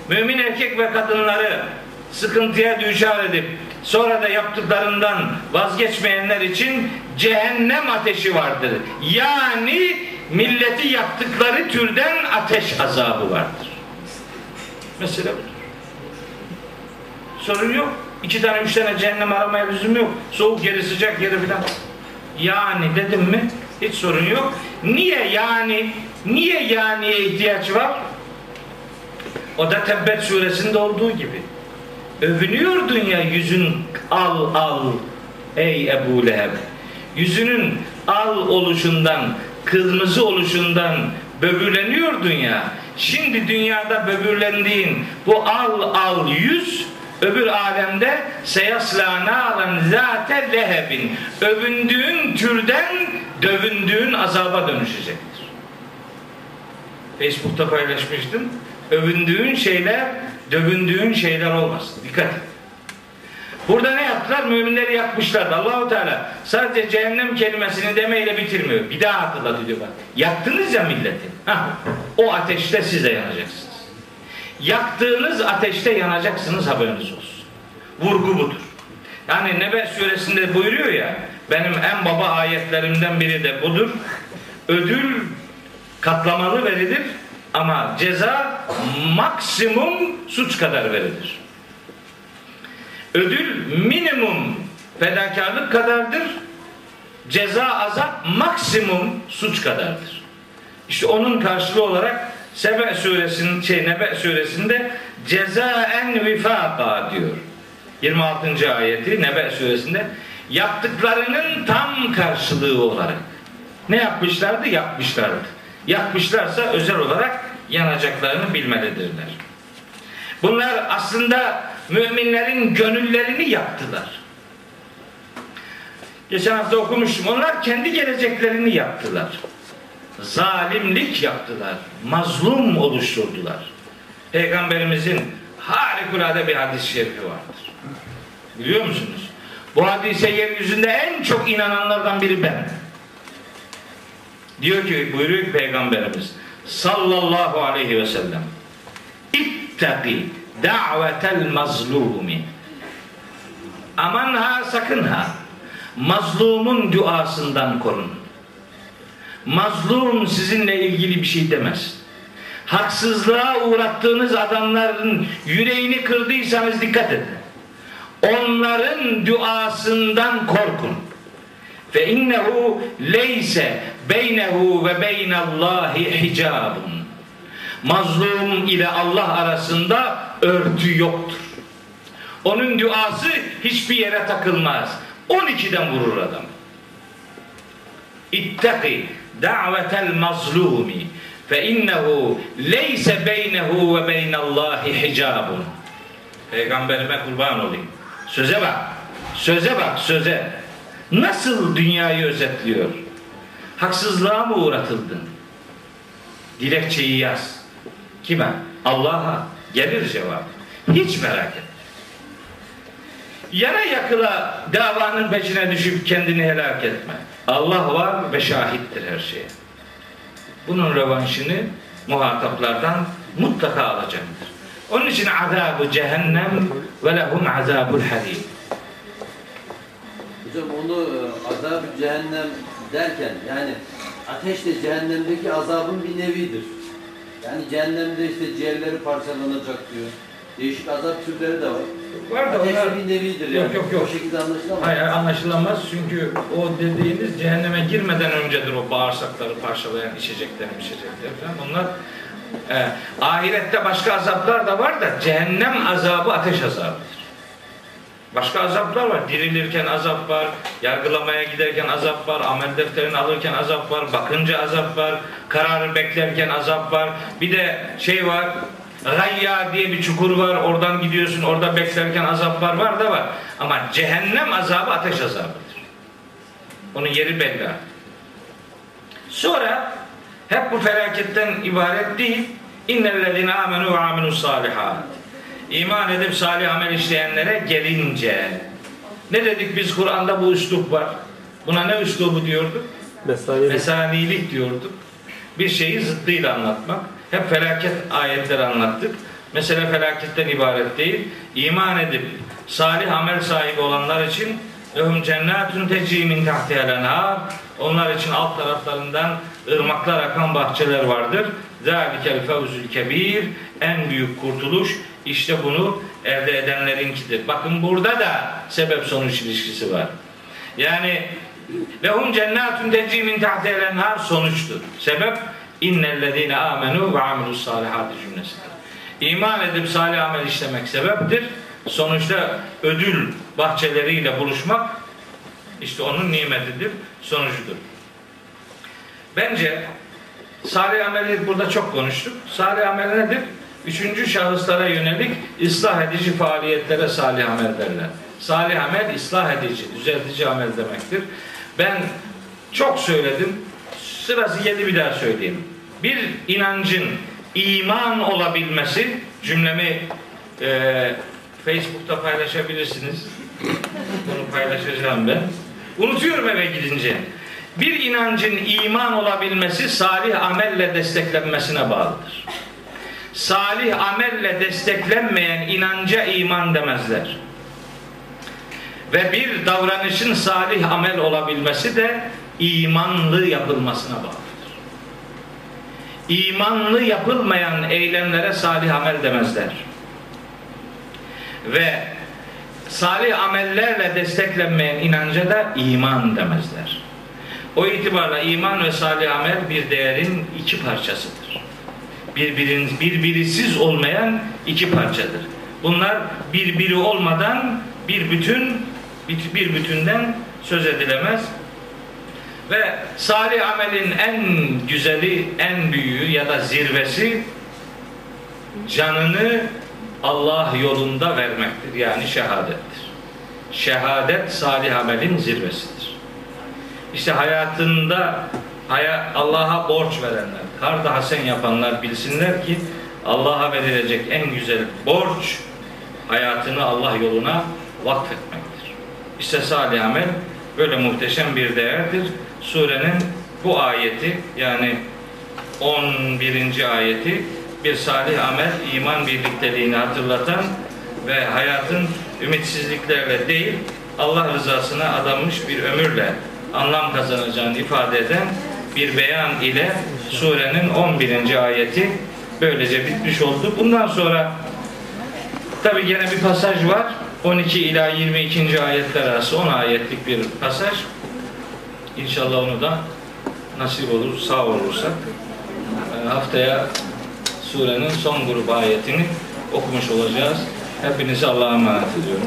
Mümin erkek ve kadınları sıkıntıya düşar edip sonra da yaptıklarından vazgeçmeyenler için cehennem ateşi vardır. Yani milleti yaktıkları türden ateş azabı vardır. Mesele budur. Sorun yok. İki tane, üç tane cehennem aramaya lüzum yok. Soğuk yeri, sıcak yeri filan. Yani dedim mi hiç sorun yok. Niye yani? Niye yaniye ihtiyaç var? O da Tebbet suresinde olduğu gibi. Övünüyordun ya yüzün al al ey Ebu Leheb. Yüzünün al oluşundan, kırmızı oluşundan böbürleniyordun ya. Şimdi dünyada böbürlendiğin bu al al yüz öbür alemde seyasla naran zate lehebin övündüğün türden dövündüğün azaba dönüşecektir. Facebook'ta paylaşmıştım. Övündüğün şeyler dövündüğün şeyler olmasın. Dikkat et. Burada ne yaptılar? Müminleri yakmışlardı. Allahu Teala sadece cehennem kelimesini demeyle bitirmiyor. Bir daha hatırlatıyor bak. Yaktınız ya milleti. Hah, o ateşte siz de yanacaksınız. Yaktığınız ateşte yanacaksınız haberiniz olsun. Vurgu budur. Yani Nebe suresinde buyuruyor ya benim en baba ayetlerimden biri de budur. Ödül katlamalı verilir ama ceza maksimum suç kadar verilir. Ödül minimum fedakarlık kadardır. Ceza azap maksimum suç kadardır. İşte onun karşılığı olarak Sebe suresinin şey Nebe suresinde cezaen vifaka diyor. 26. ayeti Nebe suresinde yaptıklarının tam karşılığı olarak. Ne yapmışlardı? Yapmışlardı. Yapmışlarsa özel olarak yanacaklarını bilmelidirler. Bunlar aslında müminlerin gönüllerini yaktılar. Geçen hafta okumuştum. Onlar kendi geleceklerini yaptılar. Zalimlik yaptılar. Mazlum oluşturdular. Peygamberimizin harikulade bir hadis-i şerifi vardır. Biliyor musunuz? Bu hadise yeryüzünde en çok inananlardan biri ben. Diyor ki buyuruyor ki Peygamberimiz sallallahu aleyhi ve sellem ittaki da'vetel mazlumi aman ha sakın ha mazlumun duasından korun mazlum sizinle ilgili bir şey demez haksızlığa uğrattığınız adamların yüreğini kırdıysanız dikkat edin onların duasından korkun fe innehu leyse beynehu ve beynallahi hicabun mazlum ile Allah arasında örtü yoktur. Onun duası hiçbir yere takılmaz. 12'den vurur adam. İttaki da'vetel mazlumi fe innehu leyse beynehu ve beynallahi hicabun. Peygamberime kurban olayım. Söze bak. Söze bak söze. Nasıl dünyayı özetliyor? Haksızlığa mı uğratıldın? Dilekçeyi yaz. Kime? Allah'a. Gelir cevap. Hiç merak etme. Yana yakıla davanın peşine düşüp kendini helak etme. Allah var ve şahittir her şeye. Bunun revanşını muhataplardan mutlaka alacaktır. Onun için azabı cehennem ve lehum azabul harim. Hocam onu e, azab-ı cehennem derken yani ateş de cehennemdeki azabın bir nevidir. Yani cehennemde işte ciğerleri parçalanacak diyor. Değişik azap türleri de var. Var da Ateş onlar bir nevidir Yok, yani. yok, yok. O şekilde anlaşılamaz. Hayır anlaşılamaz çünkü o dediğiniz cehenneme girmeden öncedir o bağırsakları parçalayan içecekler, içecekler falan. Bunlar e, ahirette başka azaplar da var da cehennem azabı ateş azabıdır. Başka azaplar var. Dirilirken azap var, yargılamaya giderken azap var, amel defterini alırken azap var, bakınca azap var, kararı beklerken azap var. Bir de şey var, Gayya diye bir çukur var. Oradan gidiyorsun. Orada beklerken azaplar var da var. Ama cehennem azabı ateş azabıdır. Onun yeri belli. Sonra hep bu felaketten ibaret değil. İnnellezine amenu ve aminus salihat. İman edip salih amel işleyenlere gelince ne dedik biz Kur'an'da bu üslup var. Buna ne üslubu diyorduk? Mesai Mesanilik diyorduk. Bir şeyi zıddıyla anlatmak. Hep felaket ayetleri anlattık. Mesele felaketten ibaret değil. İman edip salih amel sahibi olanlar için lehum cennetun tecri min tahtihal enhar. Onlar için alt taraflarından ırmaklar akan bahçeler vardır. Zalikel fevzül kebir. En büyük kurtuluş işte bunu elde edenlerinkidir. Bakın burada da sebep sonuç ilişkisi var. Yani Lehum cennetun tecri min tahtihal enhar sonuçtur. Sebep innellezine amenu ve amilus salihati cümlesidir. İman edip salih amel işlemek sebeptir. Sonuçta ödül bahçeleriyle buluşmak işte onun nimetidir, sonucudur. Bence salih ameli burada çok konuştuk. Salih amel nedir? Üçüncü şahıslara yönelik ıslah edici faaliyetlere salih amel derler. Salih amel ıslah edici, düzeltici amel demektir. Ben çok söyledim. Sırası yedi bir daha söyleyeyim. Bir inancın iman olabilmesi cümlemi e, Facebook'ta paylaşabilirsiniz. Bunu paylaşacağım ben. Unutuyorum eve gidince. Bir inancın iman olabilmesi salih amelle desteklenmesine bağlıdır. Salih amelle desteklenmeyen inanca iman demezler. Ve bir davranışın salih amel olabilmesi de imanlı yapılmasına bağlıdır. İmanlı yapılmayan eylemlere salih amel demezler. Ve salih amellerle desteklenmeyen inanca da iman demezler. O itibarla iman ve salih amel bir değerin iki parçasıdır. Birbirin, birbirisiz olmayan iki parçadır. Bunlar birbiri olmadan bir bütün bir, bütünden söz edilemez. Ve salih amelin en güzeli, en büyüğü ya da zirvesi canını Allah yolunda vermektir. Yani şehadettir. Şehadet salih amelin zirvesidir. İşte hayatında haya- Allah'a borç verenler, kar da hasen yapanlar bilsinler ki Allah'a verilecek en güzel borç hayatını Allah yoluna vakfetmektir. İşte salih amel böyle muhteşem bir değerdir. Surenin bu ayeti yani 11. ayeti bir salih amel iman birlikteliğini hatırlatan ve hayatın ümitsizliklerle değil Allah rızasına adanmış bir ömürle anlam kazanacağını ifade eden bir beyan ile surenin 11. ayeti böylece bitmiş oldu. Bundan sonra tabi gene bir pasaj var. 12 ila 22. ayetler arası 10 ayetlik bir pasaj. İnşallah onu da nasip olur, sağ olursak e, haftaya surenin son grup ayetini okumuş olacağız. Hepinizi Allah'a emanet ediyorum.